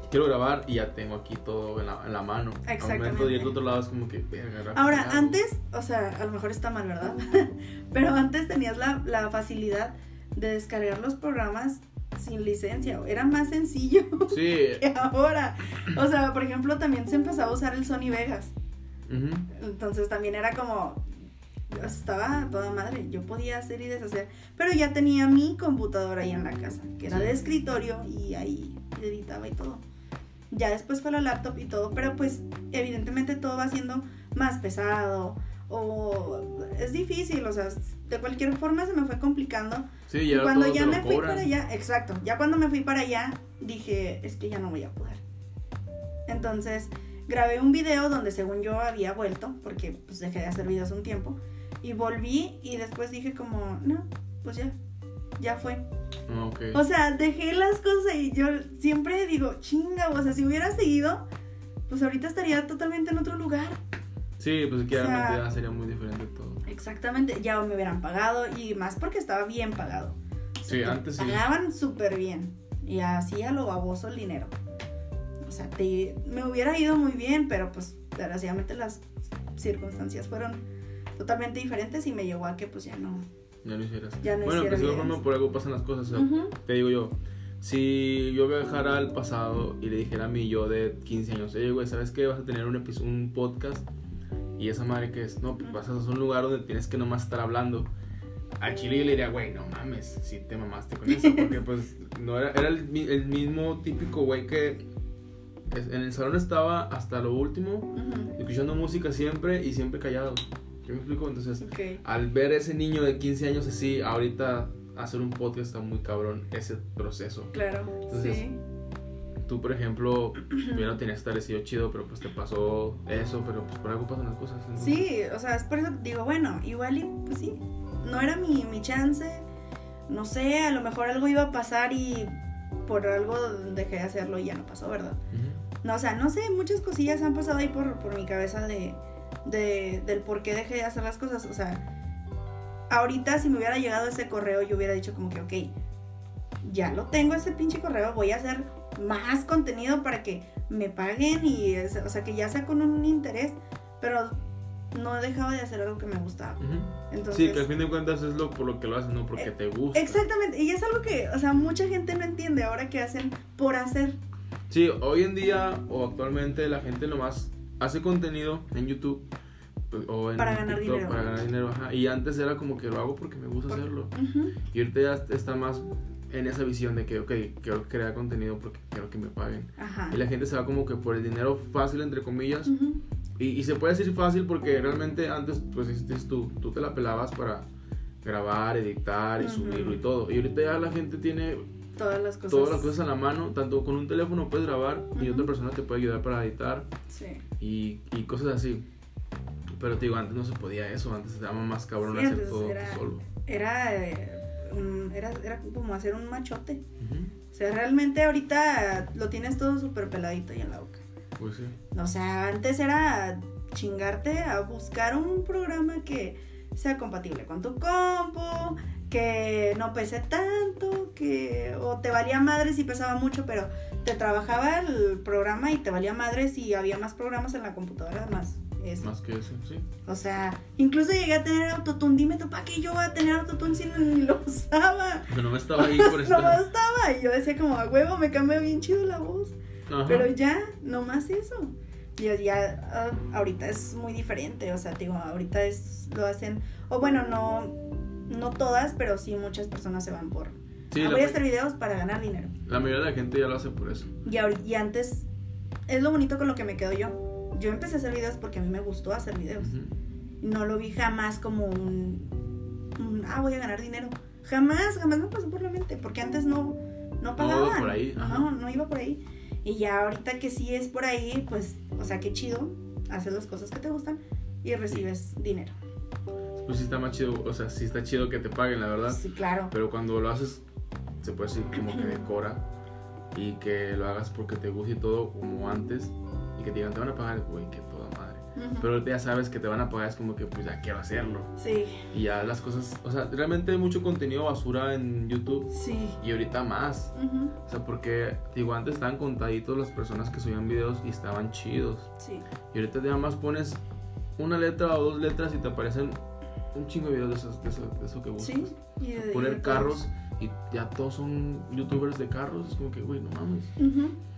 Speaker 1: quiero grabar y ya tengo aquí todo en la, en la mano. Al momento de ir
Speaker 2: Exactamente.
Speaker 1: al otro lado es como que, verga, ¿qué
Speaker 2: Ahora, antes, o sea, a lo mejor está mal, ¿verdad? [LAUGHS] Pero antes tenías la, la facilidad de descargar los programas sin licencia. Era más sencillo
Speaker 1: Sí. [LAUGHS]
Speaker 2: que ahora. O sea, por ejemplo, también se empezaba a usar el Sony Vegas.
Speaker 1: Ujú.
Speaker 2: Entonces también era como. Estaba a toda madre. Yo podía hacer y deshacer. Pero ya tenía mi computadora ahí en la casa, que era de escritorio y ahí editaba y todo. Ya después fue la laptop y todo, pero pues evidentemente todo va siendo más pesado o es difícil, o sea, de cualquier forma se me fue complicando.
Speaker 1: Sí,
Speaker 2: Y cuando ya me fui
Speaker 1: cobran.
Speaker 2: para allá, exacto, ya cuando me fui para allá dije, es que ya no voy a poder. Entonces grabé un video donde según yo había vuelto, porque pues dejé de hacer videos un tiempo, y volví y después dije como, no, pues ya, ya fue.
Speaker 1: Ah, ok.
Speaker 2: O sea, dejé las cosas y yo siempre digo, chinga, o sea, si hubiera seguido, pues ahorita estaría totalmente en otro lugar.
Speaker 1: Sí, pues claramente
Speaker 2: sea-
Speaker 1: ya sería muy diferente todo.
Speaker 2: Exactamente, ya me hubieran pagado y más porque estaba bien pagado.
Speaker 1: Sí,
Speaker 2: Te
Speaker 1: antes sí.
Speaker 2: Pagaban súper bien y así a lo baboso el dinero. O sea, te- me hubiera ido muy bien, pero pues desgraciadamente las circunstancias fueron totalmente diferentes y me llevó a que pues ya no.
Speaker 1: Ya no hicieras.
Speaker 2: Ya no
Speaker 1: bueno,
Speaker 2: hiciera
Speaker 1: pues forma por algo pasan las cosas. o sea. Te digo yo, si yo viajara al pasado y le dijera a mi yo de 15 años, oye, güey, ¿sabes qué? Vas a tener un, un podcast y esa madre que es, no, pues vas a un lugar donde tienes que nomás estar hablando. Al chile yo le diría, güey, no mames, si te mamaste con eso, porque pues no era, era el, el mismo típico güey que en el salón estaba hasta lo último,
Speaker 2: Ujú.
Speaker 1: escuchando música siempre y siempre callado. ¿Qué me explico? Entonces,
Speaker 2: Ok.
Speaker 1: al ver ese niño de 15 años así, ahorita hacer un podcast está muy cabrón, ese proceso.
Speaker 2: Claro,
Speaker 1: Entonces,
Speaker 2: sí.
Speaker 1: Tú, por ejemplo, [CLEARS THROAT] ya no tenías establecido chido, pero pues te pasó eso, pero pues por algo pasan las cosas.
Speaker 2: Sí, o sea, es por eso que digo, bueno, igual y pues sí, no era mi, mi chance, no sé, a lo mejor algo iba a pasar y por algo dejé de hacerlo y ya no pasó, ¿verdad?
Speaker 1: Ujú.
Speaker 2: No, o sea, no sé, muchas cosillas han pasado ahí por, por mi cabeza de, de, del por qué dejé de hacer las cosas. O sea, ahorita si me hubiera llegado ese correo, yo hubiera dicho como que, ok, ya lo tengo ese pinche correo, voy a hacer más contenido para que me paguen y, o sea, que ya sea con un interés, pero no dejaba de hacer algo que me gustaba.
Speaker 1: Entonces, sí, que al fin de cuentas es lo por lo que lo haces, no porque eh, te gusta.
Speaker 2: Exactamente, y es algo que, o sea, mucha gente no entiende ahora que hacen por hacer.
Speaker 1: Sí, hoy en día o actualmente la gente nomás hace contenido en YouTube pues, o en
Speaker 2: para ganar dinero.
Speaker 1: Para ganar dinero, ajá. Y antes era como que lo hago porque me gusta hacerlo. Y ahorita ya está más en esa visión de que, ok, quiero crear contenido porque quiero que me paguen. Ajá. Y la gente se va como que por el dinero fácil, entre comillas. y, y, se puede decir fácil porque realmente antes, pues, tú, tú te la pelabas para grabar, editar y subirlo y todo. Y ahorita ya la gente tiene
Speaker 2: todas las cosas.
Speaker 1: Todas las cosas a la mano, tanto con un teléfono puedes grabar y otra persona te puede ayudar para editar.
Speaker 2: Sí.
Speaker 1: Y, y cosas así. Pero te digo, antes no se podía eso, antes se daba más cabrón hacer todo solo.
Speaker 2: Era eh, era, era como hacer un machote. O sea, realmente ahorita lo tienes todo súper peladito y en la boca.
Speaker 1: Pues sí.
Speaker 2: O sea, antes era chingarte a buscar un programa que sea compatible con tu compu, que no pese tanto, que o te valía madre si pesaba mucho, pero te trabajaba el programa y te valía madre si había más programas en la computadora más
Speaker 1: más que eso, sí.
Speaker 2: O sea, incluso llegué a tener autotune. Dime ¿para qué yo voy a tener autotune si ni lo usaba?
Speaker 1: Pero no me estaba ahí [LAUGHS] por
Speaker 2: eso. no me estaba. Y yo decía como, a huevo, me cambia bien chido la voz. Pero ya, no más eso. Y ya, ah, ahorita es muy diferente. O sea, digo, ahorita es, lo hacen. O bueno, no, no todas, pero sí muchas personas se van por. Sí, ah, voy a hacer videos para ganar dinero.
Speaker 1: La mayoría de la gente ya lo hace por eso.
Speaker 2: Y, y antes, es lo bonito con lo que me quedo yo yo empecé a hacer videos porque a mí me gustó hacer videos. No lo vi jamás como un, ah, voy a ganar dinero. Jamás, jamás me pasó por la mente, porque antes no, no pagaban.
Speaker 1: No, por ahí.
Speaker 2: No, no iba por ahí. Y ya ahorita que sí es por ahí, pues, o sea, qué chido, hacer las cosas que te gustan y recibes dinero.
Speaker 1: Pues sí está más chido, o sea, sí está chido que te paguen, la verdad.
Speaker 2: Sí, claro.
Speaker 1: Pero cuando lo haces, se puede decir como que decora y que lo hagas porque te gusta y todo, como antes, que te digan, te van a pagar, güey, que toda madre. Pero ya sabes que te van a pagar, es como que, pues ya quiero hacerlo.
Speaker 2: Sí.
Speaker 1: Y ya las cosas, o sea, realmente hay mucho contenido basura en YouTube.
Speaker 2: Sí.
Speaker 1: Y ahorita más. O sea, porque, digo, antes estaban contaditos las personas que subían videos y estaban chidos.
Speaker 2: Sí.
Speaker 1: Y ahorita ya más pones una letra o dos letras y te aparecen un chingo de videos de eso, de eso, que buscas.
Speaker 2: Sí. Y
Speaker 1: poner carros y ya todos son youtubers de carros. Es como que, güey, no mames.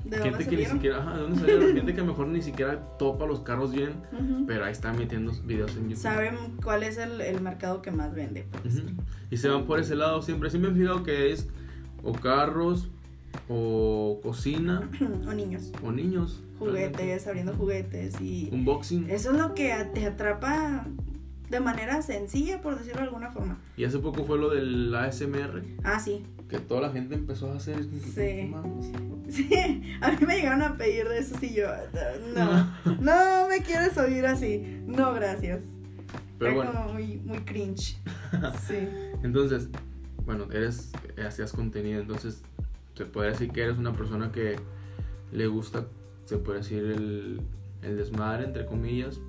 Speaker 2: ¿De
Speaker 1: gente que ni siquiera, ajá, ¿de dónde salieron? [LAUGHS] gente que a lo mejor ni siquiera topa los carros bien, pero ahí están metiendo videos en YouTube.
Speaker 2: Saben cuál es el, el mercado que más vende. Pues.
Speaker 1: Y se van por ese lado siempre. Siempre he fijado que es o carros, o cocina. [CLEARS THROAT]
Speaker 2: o niños.
Speaker 1: O niños.
Speaker 2: Juguetes, abriendo juguetes y...
Speaker 1: Unboxing.
Speaker 2: Eso es lo que te atrapa de manera sencilla, por decirlo de alguna forma.
Speaker 1: Y hace poco fue lo del ASMR.
Speaker 2: Ah, sí.
Speaker 1: Que toda la gente empezó a hacer.
Speaker 2: Sí. [LAUGHS] Sí, a mí me llegaron a pedir de eso y yo, no, no me quieres oír así. No, gracias. Pero bueno. como muy, muy cringe. Sí. [LAUGHS]
Speaker 1: entonces, bueno, eres, hacías contenido, entonces se puede decir que eres una persona que le gusta, se puede decir, el, el desmadre, entre comillas,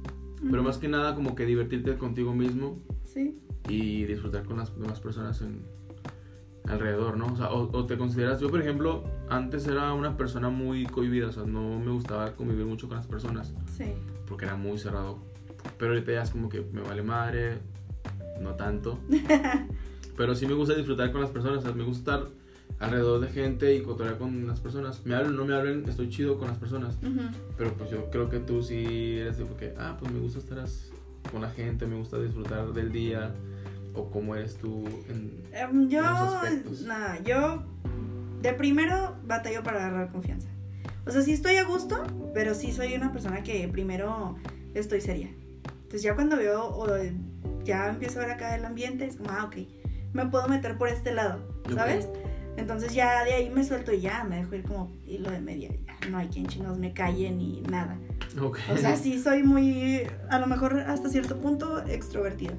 Speaker 1: pero más que nada como que divertirte contigo mismo.
Speaker 2: Sí.
Speaker 1: Y disfrutar con las demás personas en, alrededor, ¿no? O sea, o, te consideras, yo por ejemplo, antes era una persona muy cohibida, o sea, no me gustaba convivir mucho con las personas.
Speaker 2: Sí.
Speaker 1: Porque era muy cerrado. Pero ahorita ya es como que me vale madre, no tanto. [LAUGHS] pero sí me gusta disfrutar con las personas, o sea, me gusta estar alrededor de gente y cotorrear con las personas. Me hablen, no me hablen, estoy chido con las personas. Pero pues yo creo que tú sí eres de porque, ah, pues me gusta estar con la gente, me gusta disfrutar del día. ¿O cómo eres tú en,
Speaker 2: em, yo, nada, yo de primero batallo para agarrar confianza. O sea, sí estoy a gusto, pero sí soy una persona que primero estoy seria. Entonces ya cuando veo o ya empiezo a ver acá el ambiente, es como, ah, ok, me puedo meter por este lado, ¿sabes? Entonces ya de ahí me suelto y ya me dejo ir como hilo de media. Ya no hay quien chinos me calle ni nada. O sea, sí soy muy, a lo mejor hasta cierto punto, extrovertida.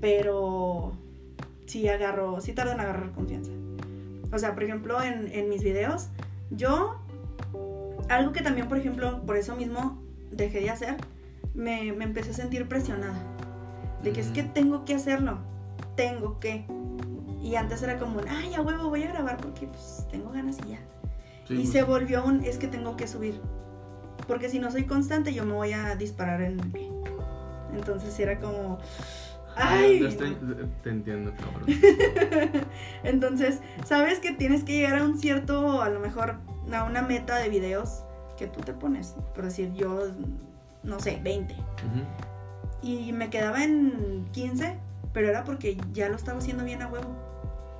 Speaker 2: Pero sí agarro, sí tardo en agarrar confianza. O sea, por ejemplo, en, en mis videos, yo algo que también, por ejemplo, por eso mismo dejé de hacer, me, me empecé a sentir presionada. De que es que tengo que hacerlo, tengo que. Y antes era como, ay, a huevo, voy a grabar porque pues tengo ganas y ya.
Speaker 1: Sí,
Speaker 2: y
Speaker 1: pues,
Speaker 2: se volvió un, es que tengo que subir. Porque si no soy constante, yo me voy a disparar en el pie. Entonces era como, ay. No.
Speaker 1: te entiendo, cabrón. [LAUGHS]
Speaker 2: Entonces, sabes que tienes que llegar a un cierto, a lo mejor, a una meta de videos que tú te pones. Por decir, yo, no sé, 20.
Speaker 1: Ujú.
Speaker 2: Y me quedaba en 15, pero era porque ya lo estaba haciendo bien a huevo.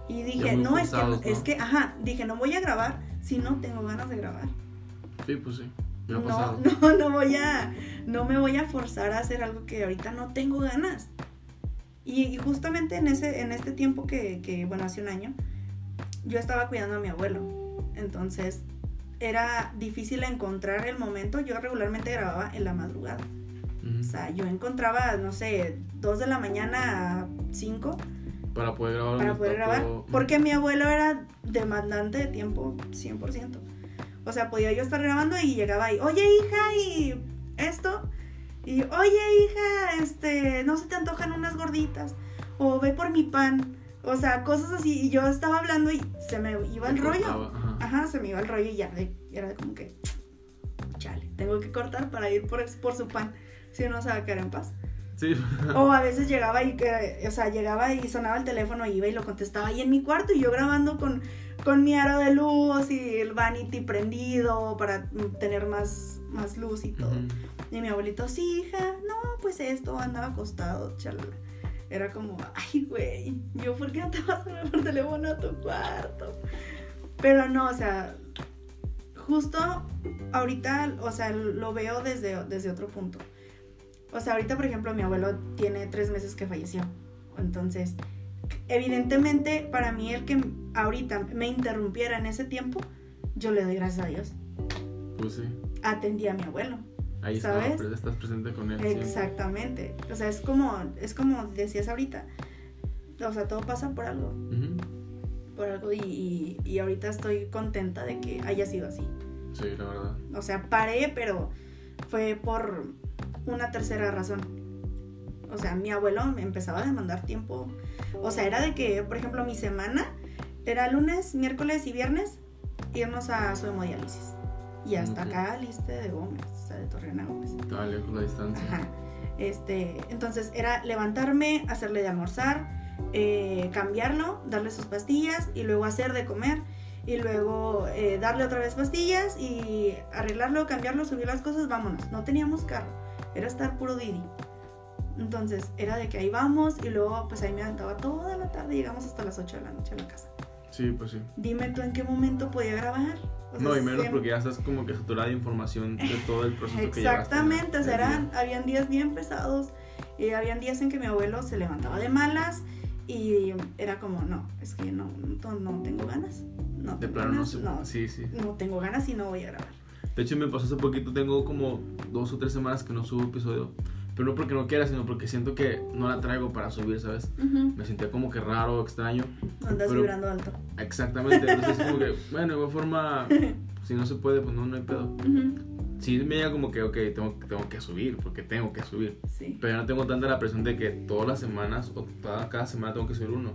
Speaker 2: Y dije, no, es que,
Speaker 1: ¿no?
Speaker 2: es que, ajá, dije, no voy a grabar si no tengo ganas de grabar.
Speaker 1: Sí, pues sí. Me ha
Speaker 2: No,
Speaker 1: pasado. [LAUGHS]
Speaker 2: no, no voy a, no me voy a forzar a hacer algo que ahorita no tengo ganas. Y, y justamente en ese, en este tiempo que, que, bueno, hace un año, yo estaba cuidando a mi abuelo. Entonces, era difícil encontrar el momento. Yo regularmente grababa en la madrugada. O sea, yo encontraba, no sé, 2 de la mañana a 5
Speaker 1: Para poder grabar.
Speaker 2: para poder grabar. Porque mi abuelo era demandante de tiempo 100%. O sea, podía yo estar grabando y llegaba ahí, oye hija, y esto. Y oye hija, este, no se te antojan unas gorditas. O ve por mi pan. O sea, cosas así. Y yo estaba hablando y se me iba el rollo.
Speaker 1: ajá.
Speaker 2: Ajá, se me iba el rollo y ya de- era como que, chale, tengo que cortar para ir por, por su pan. Si no se va a quedar en paz.
Speaker 1: Sí. [LAUGHS]
Speaker 2: O a veces llegaba y, que- o sea, llegaba y sonaba el teléfono y iba y lo contestaba ahí en mi cuarto y yo grabando con, con mi aro de luz y el vanity prendido para tener más, más luz y todo. Y mi abuelito, sí, hija, no, pues esto, andaba acostado, chalala. Era como, ay, güey, yo, ¿por qué no te vas a ver por teléfono a tu cuarto? Pero no, o sea, justo ahorita, o sea, lo veo desde, desde otro punto. O sea, ahorita, por ejemplo, mi abuelo tiene tres meses que falleció. Entonces, evidentemente, para mí, el que ahorita me interrumpiera en ese tiempo, yo le doy gracias a Dios.
Speaker 1: Pues sí.
Speaker 2: Atendí a mi abuelo.
Speaker 1: Ahí
Speaker 2: ¿Sabes?
Speaker 1: estaba, estás presente con él.
Speaker 2: Exactamente. O sea, es como, es como decías ahorita. O sea, todo pasa por algo. Por algo. Y, y, y ahorita estoy contenta de que haya sido así.
Speaker 1: Sí, la verdad.
Speaker 2: O sea, paré, pero fue por una tercera razón. O sea, mi abuelo me empezaba a demandar tiempo. O sea, era de que, por ejemplo, mi semana era lunes, miércoles y viernes irnos a su hemodiálisis. Y hasta
Speaker 1: Ok.
Speaker 2: acá, liste de Gómez, o sea, de Torreona Gómez.
Speaker 1: Estaba lejos la distancia.
Speaker 2: Ajá. Este, entonces era levantarme, hacerle de almorzar, eh, cambiarlo, darle sus pastillas y luego hacer de comer y luego eh, darle otra vez pastillas y arreglarlo, cambiarlo, subir las cosas, vámonos. No teníamos carro, era estar puro Didi. Entonces era de que ahí vamos y luego pues ahí me aventaba toda la tarde, llegamos hasta las 8 de la noche a la casa.
Speaker 1: Sí, pues sí.
Speaker 2: Dime tú en qué momento podía grabar. O sea,
Speaker 1: No, y menos
Speaker 2: siempre-
Speaker 1: porque ya estás como que saturada de información de todo el proceso que llevaste.
Speaker 2: Exactamente, o sea, eran, habían días bien pesados y habían días en que mi abuelo se levantaba de malas y era como, no, es que no, no, no tengo ganas. No
Speaker 1: De plano no sé.
Speaker 2: no,
Speaker 1: Sí, sí.
Speaker 2: no tengo ganas y no voy a grabar.
Speaker 1: De hecho, me pasó hace poquito, tengo como dos o tres semanas que no subo episodio. Pero no porque no quiera, sino porque siento que no la traigo para subir, ¿sabes? Me sentía como que raro, extraño.
Speaker 2: Andas
Speaker 1: Pero-
Speaker 2: vibrando alto.
Speaker 1: Exactamente. Entonces, como que, [LAUGHS] bueno, de igual forma, [LAUGHS] si no se puede, pues no, no hay pedo.
Speaker 2: Ujú.
Speaker 1: Sí, me llega como que, ok, tengo, tengo que subir, porque tengo que subir.
Speaker 2: Sí,
Speaker 1: Pero no tengo tanta la presión de que todas las semanas o toda, cada semana tengo que subir uno.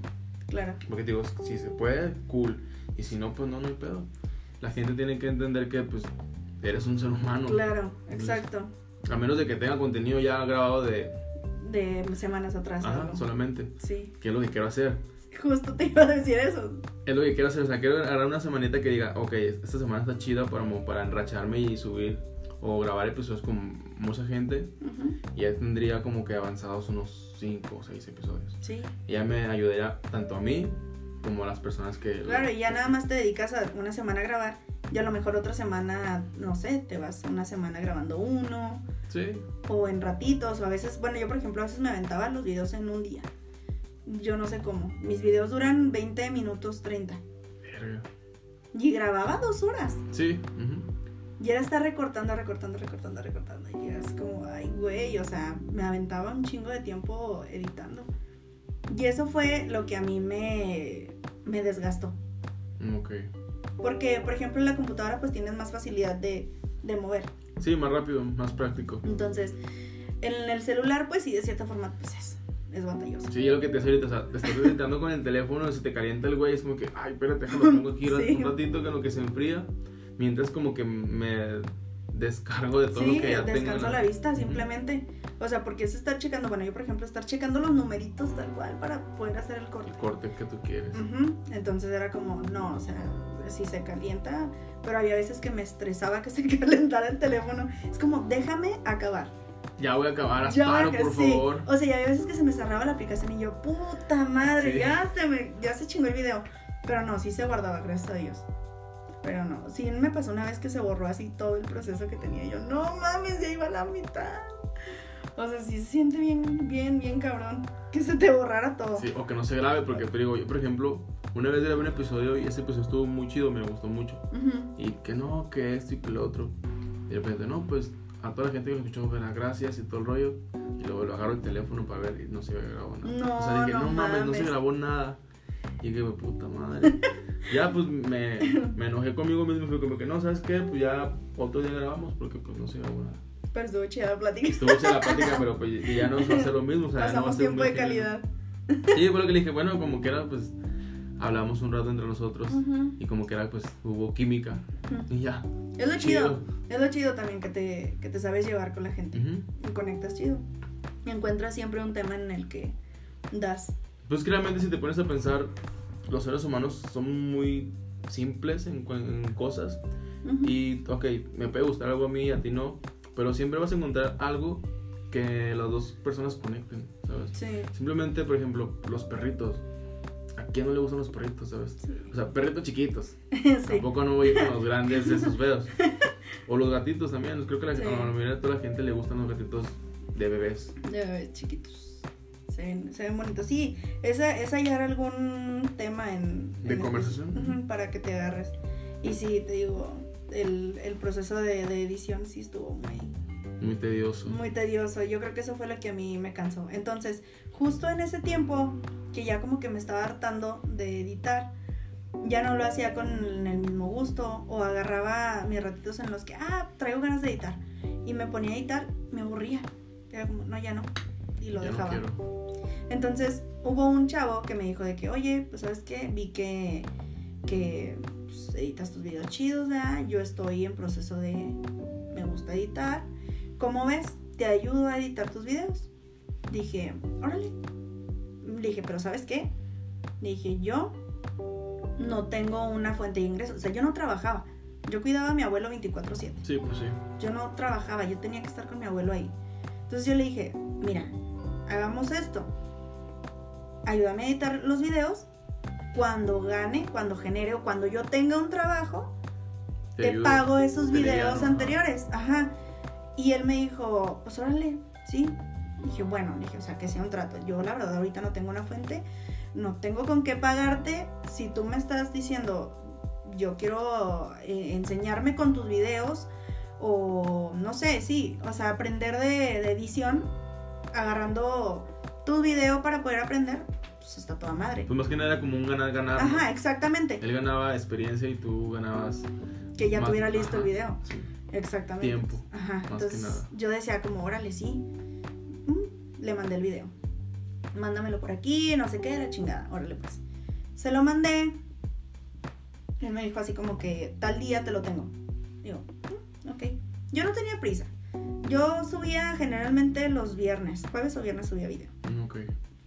Speaker 2: claro.
Speaker 1: Porque digo, si se puede, cool. Y si no, pues no, no hay pedo. La gente tiene que entender que, pues, eres un ser humano.
Speaker 2: Claro, exacto.
Speaker 1: A menos de que tenga contenido ya grabado de,
Speaker 2: De semanas atrás.
Speaker 1: ajá,
Speaker 2: algo.
Speaker 1: solamente.
Speaker 2: Sí,
Speaker 1: Que es lo que quiero hacer.
Speaker 2: justo te iba a decir eso.
Speaker 1: Es lo que quiero hacer. O sea, quiero agarrar una semanita que diga, ok, esta semana está chida para, para enracharme y subir o grabar episodios con mucha gente.
Speaker 2: Ujú.
Speaker 1: Y ya tendría como que avanzados unos 5 o 6 episodios.
Speaker 2: Sí,
Speaker 1: Y ya me ayudaría tanto a mí como las personas que...
Speaker 2: Claro, y ya nada más te dedicas a una semana a grabar y a lo mejor otra semana, no sé, te vas una semana grabando uno
Speaker 1: Sí.
Speaker 2: o en ratitos o a veces, bueno, yo por ejemplo a veces me aventaba los videos en un día. Yo no sé cómo. Mis videos duran 20 minutos 30
Speaker 1: Verga.
Speaker 2: y grababa dos horas.
Speaker 1: Sí.
Speaker 2: Y era estar recortando, recortando, recortando, recortando. Y es como, ay, güey, o sea, me aventaba un chingo de tiempo editando. Y eso fue lo que a mí me, me desgastó.
Speaker 1: Ok.
Speaker 2: Porque, por ejemplo, en la computadora pues tienes más facilidad de de mover.
Speaker 1: Sí, más rápido, más práctico.
Speaker 2: Entonces, en el celular, pues sí, de cierta forma, pues es, es batalloso.
Speaker 1: Sí, es lo que te hace ahorita, o sea, te estás editando con el teléfono, se te calienta el güey, es como que, ay, espérate, déjalo pongo aquí [LAUGHS]
Speaker 2: Sí.
Speaker 1: un ratito que lo que se enfría, mientras como que me descargo de todo
Speaker 2: Sí,
Speaker 1: lo que ya tengo.
Speaker 2: descanso
Speaker 1: en
Speaker 2: la vista,
Speaker 1: Ujú.
Speaker 2: simplemente. O sea, porque es estar checando, bueno, yo por ejemplo, estar checando los numeritos tal cual para poder hacer el corte.
Speaker 1: El corte que tú quieres.
Speaker 2: Ujú, Entonces era como, no, o sea, si se calienta, pero había veces que me estresaba que [LAUGHS] se calentara el teléfono. Es como, déjame acabar.
Speaker 1: Ya voy a acabar, asparo, por
Speaker 2: sí.
Speaker 1: favor.
Speaker 2: O sea, ya había veces que se me cerraba la aplicación y yo, puta madre,
Speaker 1: Sí.
Speaker 2: ya se me, ya se chingó el video. Pero no, sí se guardaba, gracias a Dios. Pero no, sí me pasó una vez que se borró así todo el proceso que tenía. Y yo, no mames, ya iba a la mitad. O sea, sí se siente bien, bien, bien cabrón que se te borrara todo.
Speaker 1: Sí, o que no se grabe, porque te digo, yo por ejemplo, una vez grabé un episodio y ese episodio estuvo muy chido, me gustó mucho.
Speaker 2: Ujú.
Speaker 1: Y que no, que esto y que lo otro. Y de repente, no, pues a toda la gente que lo escuchó, gracias y todo el rollo. Y luego lo agarro el teléfono para ver y no se grabó nada.
Speaker 2: No,
Speaker 1: o sea, dije,
Speaker 2: no
Speaker 1: no, mames, no se
Speaker 2: mames.
Speaker 1: grabó nada. Y dije, puta madre. ya, pues me, me enojé conmigo mismo. Fue como que, no, ¿sabes qué? Pues ya otro día grabamos porque pues no se grabó nada.
Speaker 2: Pero estuvo chida la plática.
Speaker 1: Estuvo hecha la plática, pero pues ya no va a ser lo mismo. O sea, ya no va a
Speaker 2: Pasamos
Speaker 1: ser
Speaker 2: tiempo de calidad.
Speaker 1: Sí, fue lo que le dije, bueno, como que era, pues hablamos un rato entre nosotros.
Speaker 2: Ujú.
Speaker 1: Y como que era, pues hubo química.
Speaker 2: Ujú.
Speaker 1: Y ya.
Speaker 2: Es lo chido.
Speaker 1: Chido.
Speaker 2: Es lo chido también que te, que te sabes llevar con la gente.
Speaker 1: Ujú.
Speaker 2: Y conectas chido. Y encuentras siempre un tema en el que das.
Speaker 1: Pues que realmente si te pones a pensar, los seres humanos son muy simples en, en cosas.
Speaker 2: Ujú.
Speaker 1: Y, ok, me puede gustar algo a mí, a ti no. Pero siempre vas a encontrar algo que las dos personas conecten, ¿sabes?
Speaker 2: Sí.
Speaker 1: Simplemente, por ejemplo, los perritos. ¿A quién no le gustan los perritos, sabes? O sea, perritos chiquitos. [LAUGHS]
Speaker 2: sí.
Speaker 1: Tampoco no voy con los grandes de esos feos. [LAUGHS] O los gatitos también. Creo que la,
Speaker 2: Sí.
Speaker 1: a la mayoría de toda la gente le gustan los gatitos de bebés.
Speaker 2: De bebés chiquitos. Se ven, se ven bonitos. Sí, es, es hallar algún tema en...
Speaker 1: ¿De
Speaker 2: en
Speaker 1: conversación?
Speaker 2: Ujú, para que te agarres. Y sí, te digo, el, el proceso de, de edición sí estuvo muy,
Speaker 1: Muy tedioso.
Speaker 2: muy tedioso. Yo creo que eso fue lo que a mí me cansó. Entonces, justo en ese tiempo, que ya como que me estaba hartando de editar, ya no lo hacía con el mismo gusto o agarraba mis ratitos en los que, ah, traigo ganas de editar. Y me ponía a editar, me aburría. Era como, no, ya no. Y lo
Speaker 1: Ya no
Speaker 2: dejaba.
Speaker 1: quiero.
Speaker 2: Entonces hubo un chavo que me dijo de que, oye, pues sabes qué, vi que, que pues, editas tus videos chidos, ¿verdad? Yo estoy en proceso de, me gusta editar. ¿Cómo ves? Te ayudo a editar tus videos. Dije, órale. Le dije, pero ¿sabes qué? Le dije, yo no tengo una fuente de ingresos. O sea, yo no trabajaba. Yo cuidaba a mi abuelo 24/7
Speaker 1: Sí, pues sí.
Speaker 2: yo no trabajaba, yo tenía que estar con mi abuelo ahí. Entonces yo le dije, mira, hagamos esto. Ayúdame a editar los videos. Cuando gane, cuando genere o cuando yo tenga un trabajo, te, pago esos videos anteriores. Ajá. Y él me dijo, pues órale, sí. Dije, bueno, dije, o sea, que sea un trato. Yo la verdad ahorita no tengo una fuente, no tengo con qué pagarte. Si tú me estás diciendo, yo quiero eh, enseñarme con tus videos o no sé, sí, o sea, aprender de, de edición agarrando tu video para poder aprender, pues está toda madre.
Speaker 1: Pues más que nada era como un ganar-ganar.
Speaker 2: Ajá, exactamente.
Speaker 1: Él ganaba experiencia y tú ganabas
Speaker 2: Que ya
Speaker 1: más-
Speaker 2: tuviera listo el video.
Speaker 1: sí.
Speaker 2: Exactamente.
Speaker 1: Tiempo,
Speaker 2: Ajá.
Speaker 1: más que
Speaker 2: Entonces
Speaker 1: nada.
Speaker 2: yo decía como, órale, sí. Mm, Le mandé el video. Mándamelo por aquí, no sé qué, la chingada. Órale, pues. Se lo mandé. Él me dijo así como que tal día te lo tengo. Digo, "Mm, ok. Yo no tenía prisa. Yo subía generalmente los viernes. Jueves o viernes subía video.
Speaker 1: Mm, Ok.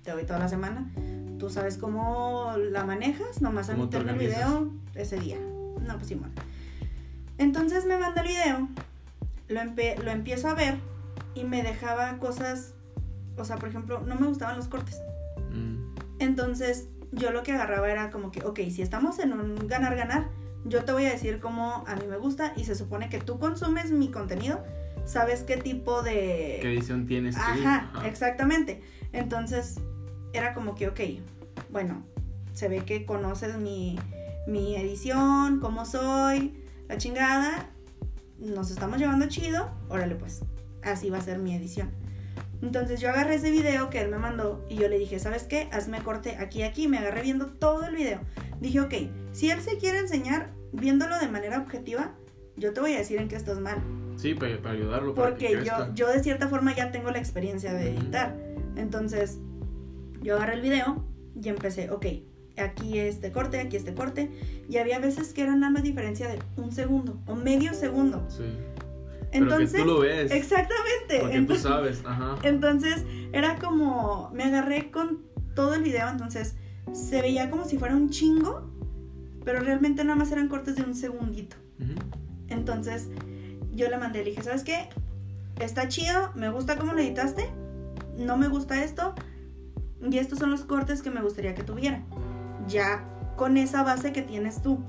Speaker 2: Te doy toda la semana. Tú sabes cómo la manejas, nomás a
Speaker 1: ¿Cómo te
Speaker 2: meterme el video ese día. No, pues sí, bueno. Entonces me manda el video, lo, lo empiezo a ver y me dejaba cosas, o sea, por ejemplo, no me gustaban los cortes.
Speaker 1: Mm,
Speaker 2: Entonces yo lo que agarraba era como que, ok, si estamos en un ganar-ganar, yo te voy a decir cómo a mí me gusta y se supone que tú consumes mi contenido, sabes qué tipo de...
Speaker 1: ¿Qué edición tienes tú?
Speaker 2: Ajá,
Speaker 1: Ajá.
Speaker 2: exactamente. Entonces, era como que, ok, bueno, se ve que conoces mi, mi edición, cómo soy, la chingada, nos estamos llevando chido, órale pues, así va a ser mi edición. Entonces yo agarré ese video que él me mandó y yo le dije, ¿sabes qué? Hazme corte aquí, aquí, me agarré viendo todo el video. Dije, ok, si él se quiere enseñar viéndolo de manera objetiva, yo te voy a decir en qué estás mal.
Speaker 1: Sí, para, para ayudarlo. para que
Speaker 2: Porque yo,
Speaker 1: crezca.
Speaker 2: yo de cierta forma ya tengo la experiencia de editar. Entonces, yo agarré el video y empecé, ok, aquí este corte, aquí este corte. Y había veces que era nada más diferencia de un segundo o medio segundo.
Speaker 1: Sí.
Speaker 2: Entonces,
Speaker 1: Pero que tú lo ves.
Speaker 2: exactamente.
Speaker 1: Porque tú
Speaker 2: Entonces,
Speaker 1: sabes, ajá.
Speaker 2: entonces, era como, me agarré con todo el video, entonces se veía como si fuera un chingo, pero realmente nada más eran cortes de un segundito.
Speaker 1: Ujú.
Speaker 2: Entonces yo le mandé, le dije, ¿sabes qué? Está chido, me gusta cómo lo editaste, no me gusta esto, y estos son los cortes que me gustaría que tuviera. Ya con esa base que tienes tú.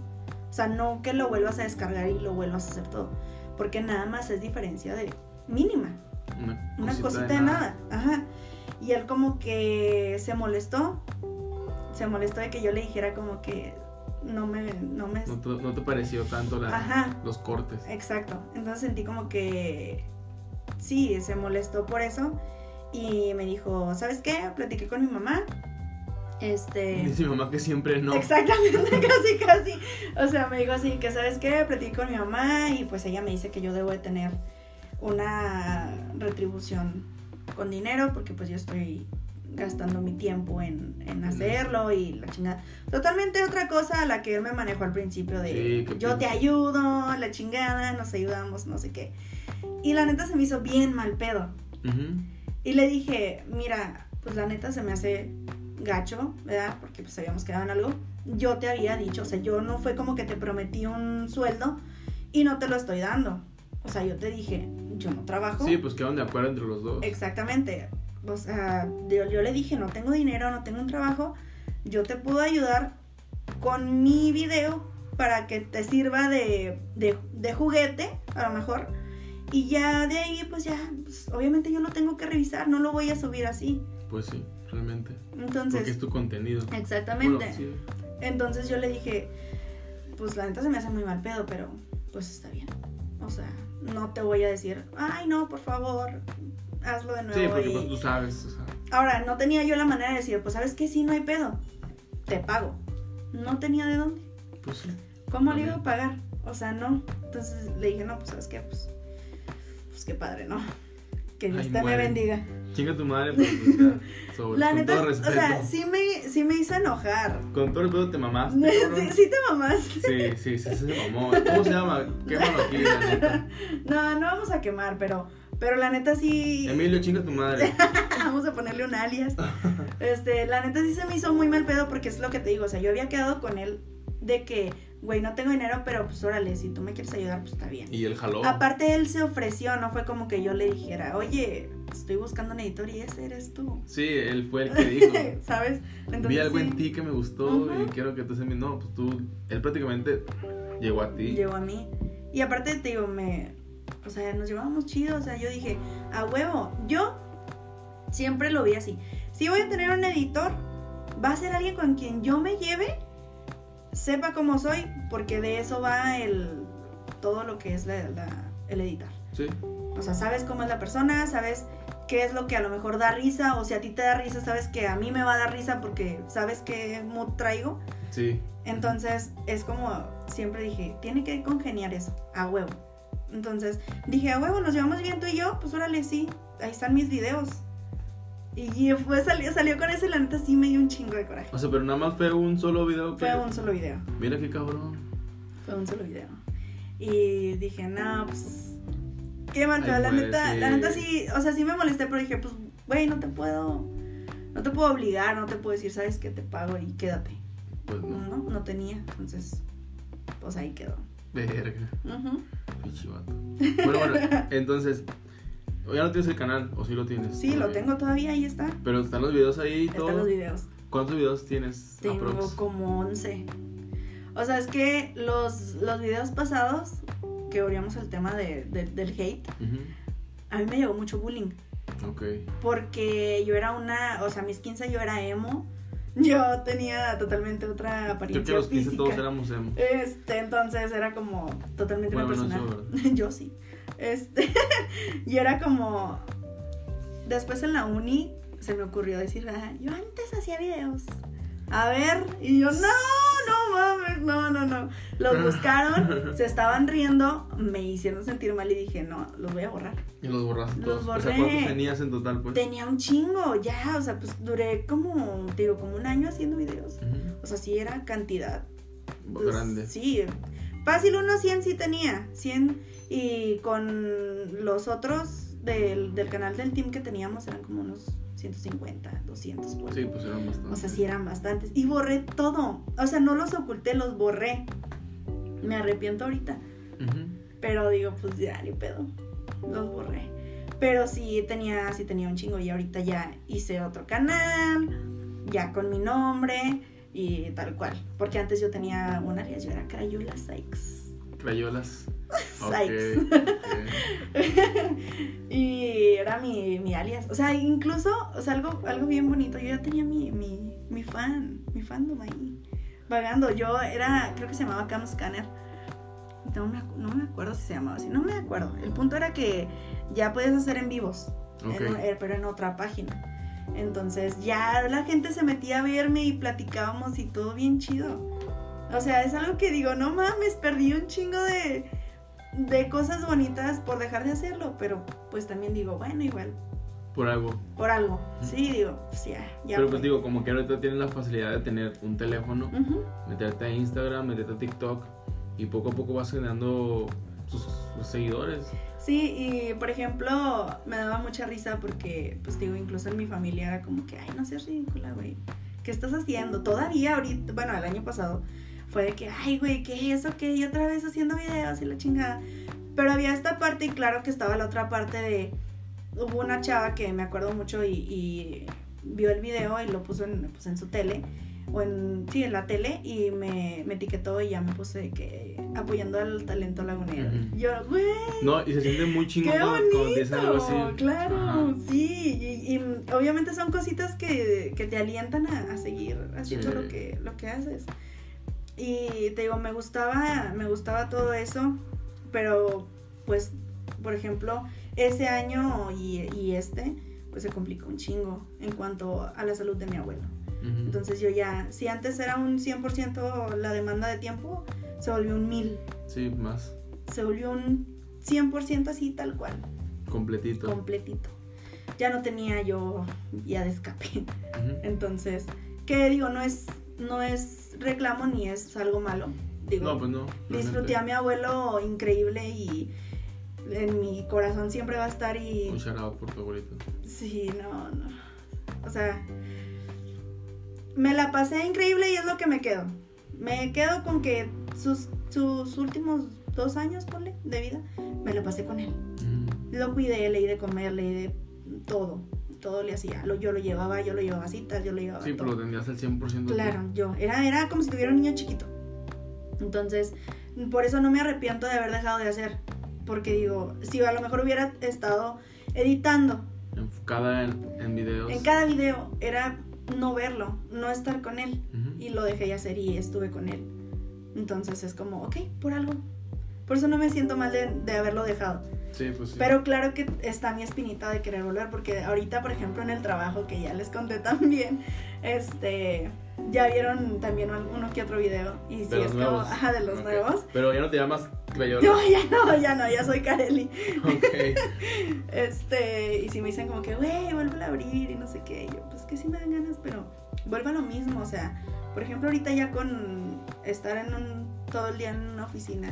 Speaker 2: O sea, no que lo vuelvas a descargar y lo vuelvas a hacer todo. Porque nada más es diferencia de mínima.
Speaker 1: Una,
Speaker 2: Una cosita, de, nada. Ajá. Y él como que se molestó. Se molestó de que yo le dijera como que no me, no me
Speaker 1: No te, no te pareció tanto la-
Speaker 2: Ajá.
Speaker 1: los cortes.
Speaker 2: Exacto. Entonces sentí como que sí, se molestó por eso. Y me dijo, ¿sabes qué? Platiqué con mi mamá. Este.
Speaker 1: Dice mi mamá que siempre no.
Speaker 2: Exactamente, [LAUGHS] casi, casi. O sea, me dijo así, que sabes qué, platiqué con mi mamá y pues ella me dice que yo debo de tener una retribución con dinero porque pues yo estoy gastando mi tiempo en, en hacerlo y la chingada. Totalmente otra cosa a la que él me manejó al principio de
Speaker 1: Sí,
Speaker 2: yo te ayudo, la chingada, nos ayudamos, no sé qué. Y la neta se me hizo bien mal pedo. Y le dije, mira, pues la neta se me hace gacho, ¿verdad? Porque pues habíamos quedado en algo. Yo te había dicho, o sea, yo no fue como que te prometí un sueldo y no te lo estoy dando. O sea, yo te dije, yo no trabajo.
Speaker 1: Sí, pues quedaron de acuerdo entre los dos.
Speaker 2: Exactamente. O sea, yo, yo le dije, no tengo dinero, no tengo un trabajo, yo te puedo ayudar con mi video para que te sirva de, de, de juguete, a lo mejor. Y ya de ahí, pues ya, pues, obviamente yo lo tengo que revisar, no lo voy a subir así.
Speaker 1: Pues sí, realmente.
Speaker 2: Entonces,
Speaker 1: Porque es tu contenido.
Speaker 2: exactamente.
Speaker 1: Bueno, sí.
Speaker 2: Entonces yo le dije, pues la neta se me hace muy mal pedo, pero pues está bien. O sea, no te voy a decir, ay no, por favor, hazlo de nuevo.
Speaker 1: Sí, porque
Speaker 2: y-
Speaker 1: pues, tú sabes. O sea,
Speaker 2: Ahora, no tenía yo la manera de decir, pues sabes que sí, no hay pedo, te pago. No tenía de dónde.
Speaker 1: pues sí.
Speaker 2: ¿Cómo le iba a pagar? O sea, no. Entonces le dije, no, pues sabes qué, pues, pues qué padre, ¿no? Que Dios
Speaker 1: Ay,
Speaker 2: te me bendiga.
Speaker 1: Chinga tu madre, pero pues, [LAUGHS] sobre,
Speaker 2: La
Speaker 1: con
Speaker 2: neta,
Speaker 1: todo
Speaker 2: o sea, sí me, sí me hizo enojar.
Speaker 1: Con todo el pedo [LAUGHS] te mamaste.
Speaker 2: Sí, sí te mamás.
Speaker 1: Sí, sí, sí, se mamó. ¿Cómo se llama? [LAUGHS] Quémalo aquí, la neta.
Speaker 2: No, no vamos a quemar, pero, pero la neta sí.
Speaker 1: Emilio, chinga tu madre. [LAUGHS]
Speaker 2: vamos a ponerle un alias. Este, la neta sí se me hizo muy mal pedo porque es lo que te digo. O sea, yo había quedado con él de que, güey, no tengo dinero, pero pues órale, si tú me quieres ayudar, pues está bien.
Speaker 1: Y el jaló.
Speaker 2: Aparte, él se ofreció, no fue como que yo le dijera, oye, estoy buscando un editor y ese eres tú.
Speaker 1: Sí, él fue el que dijo. [LAUGHS]
Speaker 2: ¿Sabes?
Speaker 1: Vi algo
Speaker 2: sí,
Speaker 1: en ti que me gustó y quiero que tú seas mi. No, pues tú. Él prácticamente llegó a ti.
Speaker 2: Llegó a mí. Y aparte, te digo, me. O sea, nos llevábamos chido. O sea, yo dije, a huevo. Yo siempre lo vi así. Si voy a tener un editor, va a ser alguien con quien yo me lleve, sepa cómo soy, porque de eso va el. Todo lo que es la, la- el editar.
Speaker 1: Sí.
Speaker 2: O sea, sabes cómo es la persona, sabes qué es lo que a lo mejor da risa, o si a ti te da risa, sabes que a mí me va a dar risa porque sabes qué mood traigo.
Speaker 1: Sí.
Speaker 2: Entonces, es como siempre dije, tiene que congeniar eso, a huevo. Entonces, dije, a huevo, nos llevamos bien tú y yo, pues órale, sí, ahí están mis videos. Y fue, salió, salió con eso y la neta sí me dio un chingo de coraje.
Speaker 1: O sea, pero nada más fue un solo video que.
Speaker 2: Fue un solo video,
Speaker 1: Mira qué cabrón.
Speaker 2: fue un solo video. Y dije, no, pues, qué mal,
Speaker 1: Ay,
Speaker 2: la
Speaker 1: pues,
Speaker 2: neta,
Speaker 1: sí.
Speaker 2: la neta sí, o sea, sí me molesté, pero dije, pues, güey, no te puedo, no te puedo obligar, no te puedo decir, sabes que te pago y quédate.
Speaker 1: Pues no.
Speaker 2: No, no tenía, entonces, pues ahí quedó.
Speaker 1: Verga. Vato. Bueno, bueno, [LAUGHS] entonces. Ya no tienes el canal, o sí lo tienes.
Speaker 2: Sí, lo tengo todavía, ahí está.
Speaker 1: Pero están los videos ahí y todo.
Speaker 2: Están los videos.
Speaker 1: ¿Cuántos videos tienes?
Speaker 2: Tengo
Speaker 1: aprox?
Speaker 2: como 11. O sea, es que los, los videos pasados, que abríamos el tema de, de- del hate, a mí me llegó mucho bullying.
Speaker 1: Ok.
Speaker 2: Porque yo era una, o sea, a mis 15 yo era emo. Yo tenía totalmente otra apariencia
Speaker 1: que los 15
Speaker 2: física.
Speaker 1: todos éramos emo.
Speaker 2: Este, entonces era como totalmente una
Speaker 1: Bueno,
Speaker 2: persona.
Speaker 1: menos yo, [LAUGHS]
Speaker 2: yo sí. Este, [LAUGHS] y era como. Después en la uni se me ocurrió decir, "Ah, yo antes hacía videos. A ver, y yo, no, no mames, no, no, no. Los buscaron, [LAUGHS] se estaban riendo, me hicieron sentir mal y dije, no, los voy a borrar.
Speaker 1: Y los borraste
Speaker 2: Los
Speaker 1: todos. O sea,
Speaker 2: borré.
Speaker 1: ¿cuántos tenías en total, pues?
Speaker 2: Tenía un chingo, ya, o sea, pues duré como, te digo, como un año haciendo videos. O sea, sí era cantidad. pues,
Speaker 1: Grande.
Speaker 2: Sí, fácil unos 100 sí tenía, 100. Y con los otros del, del canal del team que teníamos eran como unos 150, 200. por
Speaker 1: Sí, pues eran bastantes.
Speaker 2: O sea, sí eran bastantes. Y borré todo. O sea, no los oculté, los borré. Me arrepiento ahorita. Pero digo, pues ya, ni pedo. Los borré. Pero sí tenía, sí tenía un chingo. Y ahorita ya hice otro canal. Ya con mi nombre. Y tal cual. Porque antes yo tenía un alias. Yo era Crayola Sykes.
Speaker 1: Crayolas. Ok, [LAUGHS]
Speaker 2: Sykes.
Speaker 1: ok. [LAUGHS]
Speaker 2: y era mi, mi alias. O sea, incluso, o sea, algo, algo bien bonito. Yo ya tenía mi, mi, mi fan, mi fandom ahí, vagando. Yo era, creo que se llamaba Cam Scanner. No me, no me acuerdo si se llamaba así, no me acuerdo. El punto era que ya podías hacer en vivos, en eh, pero en otra página. Entonces ya la gente se metía a verme y platicábamos y todo bien chido. O sea, es algo que digo, no mames, perdí un chingo de, de cosas bonitas por dejar de hacerlo, pero pues también digo, bueno, igual,
Speaker 1: Por algo.
Speaker 2: por algo. Sí, digo, pues ya.
Speaker 1: Pero
Speaker 2: fue.
Speaker 1: pues digo, como que ahorita tienes la facilidad de tener un teléfono,
Speaker 2: Ujú.
Speaker 1: meterte a Instagram, meterte a TikTok y poco a poco vas generando sus, sus seguidores.
Speaker 2: Sí, y por ejemplo, me daba mucha risa porque, pues digo, incluso en mi familia era como que, ay, no seas ridícula, güey. ¿Qué estás haciendo? Todavía ahorita, bueno, el año pasado fue de que, ay, güey, ¿qué es eso? ¿Qué? Y otra vez haciendo videos y la chingada. Pero había esta parte y claro que estaba la otra parte de, hubo una chava que me acuerdo mucho y, y vio el video y lo puso en, pues, en su tele. O en, sí, en la tele y me, me etiquetó y ya me puse que apoyando al talento lagunero.
Speaker 1: Ujú.
Speaker 2: Yo, güey,
Speaker 1: No, y se siente muy chingón
Speaker 2: ¡Qué
Speaker 1: cuando, cuando te dicen algo así.
Speaker 2: bonito! Claro,
Speaker 1: Ajá.
Speaker 2: sí. Y, y, obviamente son cositas que, que te alientan a, a seguir haciendo
Speaker 1: Sí.
Speaker 2: lo que, lo que haces. Y te digo, me gustaba, me gustaba todo eso, pero pues, por ejemplo, ese año y, y este, pues se complicó un chingo en cuanto a la salud de mi abuelo. Entonces yo ya, si antes era un 100% la demanda de tiempo, se volvió un 1000,
Speaker 1: Sí, más
Speaker 2: se volvió un 100% así tal cual
Speaker 1: completito.
Speaker 2: completito. Ya no tenía yo ya de escape. Entonces, ¿qué digo? No es, no es reclamo ni es algo malo. Digo,
Speaker 1: No, pues no.
Speaker 2: disfruté a mi abuelo increíble y en mi corazón siempre va a estar y...
Speaker 1: Un out por tu abuelito.
Speaker 2: Sí, no, no. O sea, me la pasé increíble y es lo que me quedo. Me quedo con que sus, sus últimos dos años, ponle, de vida, me la pasé con él.
Speaker 1: Ujú.
Speaker 2: Lo cuidé, le di de comer, le di de todo. Todo le hacía. Lo, yo lo llevaba, yo lo llevaba citas, yo lo llevaba
Speaker 1: Sí,
Speaker 2: a
Speaker 1: pero
Speaker 2: todo.
Speaker 1: lo tendrías al 100%. tú.
Speaker 2: Claro, yo. Era, era como si tuviera un niño chiquito. Entonces, por eso no me arrepiento de haber dejado de hacer. Porque digo, si a lo mejor hubiera estado editando
Speaker 1: Enfocada en, en videos.
Speaker 2: en cada video, era no verlo, no estar con él. Y lo dejé de hacer y estuve con él. Entonces es como, ok, por algo. Por eso no me siento mal de, de haberlo dejado.
Speaker 1: Sí, pues sí.
Speaker 2: Pero claro que está mi espinita de querer volver, porque ahorita, por ejemplo, en el trabajo que ya les conté [LAUGHS] también, este, ya vieron también uno que otro video. Y sí,
Speaker 1: de
Speaker 2: es como, ajá, de los nuevos.
Speaker 1: Pero ya no te llamas Crayola.
Speaker 2: Yo ya no, ya no, ya soy Kareli.
Speaker 1: Ok. [LAUGHS]
Speaker 2: Este, y si me dicen como que, güey, vuelve a abrir y no sé qué, y yo, pues que sí me dan ganas, pero vuelve a lo mismo, o sea, por ejemplo, ahorita ya con estar en un, todo el día en una oficina,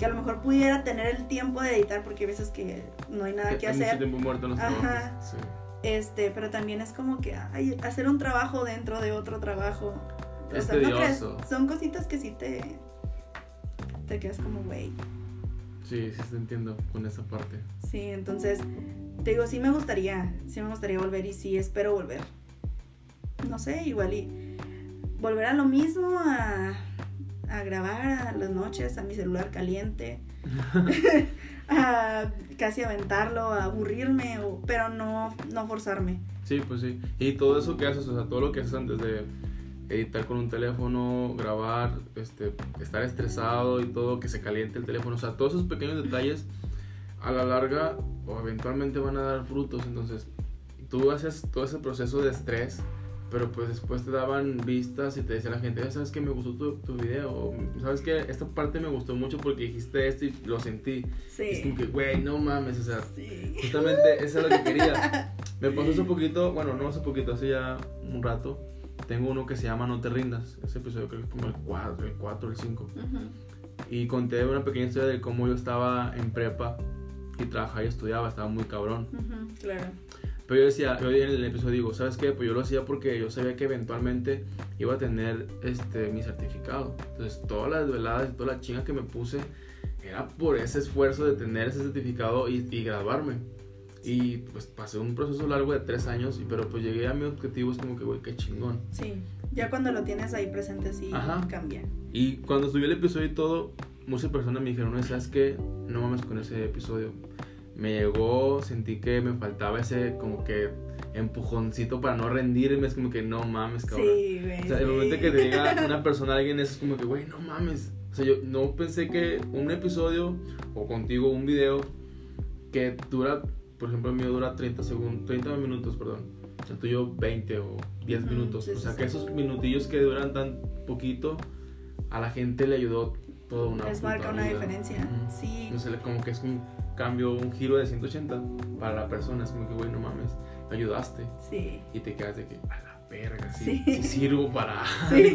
Speaker 2: que a lo mejor pudiera tener el tiempo de editar, porque hay veces que no hay nada que
Speaker 1: Hay mucho
Speaker 2: hacer,
Speaker 1: tiempo muerto en los
Speaker 2: Ajá.
Speaker 1: Sí.
Speaker 2: este, pero también es como que ay, hacer un trabajo dentro de otro trabajo.
Speaker 1: Es
Speaker 2: ¿no crees? Son cositas que sí te, te quedas como, güey.
Speaker 1: Sí, sí te entiendo con esa parte.
Speaker 2: Sí, entonces, te digo, sí me gustaría, sí me gustaría volver y sí espero volver. No sé, igual y volver a lo mismo, a, a grabar a las noches, a mi celular caliente, [LAUGHS] a casi aventarlo, a aburrirme, o- pero no, no forzarme.
Speaker 1: Sí, pues sí. Y todo eso que haces, o sea, todo lo que haces antes de editar con un teléfono, grabar, este, estar estresado y todo, que se caliente el teléfono, o sea, todos esos pequeños detalles a la larga o eventualmente van a dar frutos. Entonces, tú haces todo ese proceso de estrés pero pues después te daban vistas y te decía la gente, ¿sabes qué? Me gustó tu, tu video, ¿sabes qué? Esta parte me gustó mucho porque dijiste esto y lo sentí. Sí. Es como que, güey, no mames, o sea, justamente eso es lo que quería. [LAUGHS] Me pasó hace poquito, bueno, no hace poquito, hace ya un rato, tengo uno que se llama No te rindas, ese episodio creo que es como el 4, el 4, el 5. Y conté una pequeña historia de cómo yo estaba en prepa y trabajaba y estudiaba, estaba muy cabrón.
Speaker 2: claro.
Speaker 1: Pero yo decía, yo en el episodio digo, ¿sabes qué? Pues yo lo hacía porque yo sabía que eventualmente iba a tener este, mi certificado. Entonces, todas las veladas y toda la chinga que me puse era por ese esfuerzo de tener ese certificado y, y graduarme. Y pues pasé un proceso largo de tres años, pero pues llegué a mi objetivo, es como que, güey, qué chingón.
Speaker 2: Sí, ya cuando lo tienes ahí presente, sí cambia.
Speaker 1: Y cuando subí el episodio y todo, muchas personas me dijeron, ¿sabes qué? No mames con ese episodio me llegó, sentí que me faltaba ese como que empujoncito para no rendirme, es como que no mames, cabrón. Sí. O sea, el momento que te diga [LAUGHS] una persona, alguien, eso es como que, güey, no mames. O sea, yo no pensé que un episodio o contigo un video que dura, por ejemplo, el mío dura 30 segundos, 30 minutos, perdón. El tuyo 20 o 10 minutos. o sea, que esos minutillos que duran tan poquito, a la gente le ayudó toda una
Speaker 2: Les marca una diferencia, sí.
Speaker 1: O sea, como que es un cambio, un giro de 180 para la persona. Es como que, güey, no mames, me ayudaste.
Speaker 2: Sí.
Speaker 1: Y te quedas de que, a la verga, sí, sí. sirvo para [LAUGHS]
Speaker 2: sí.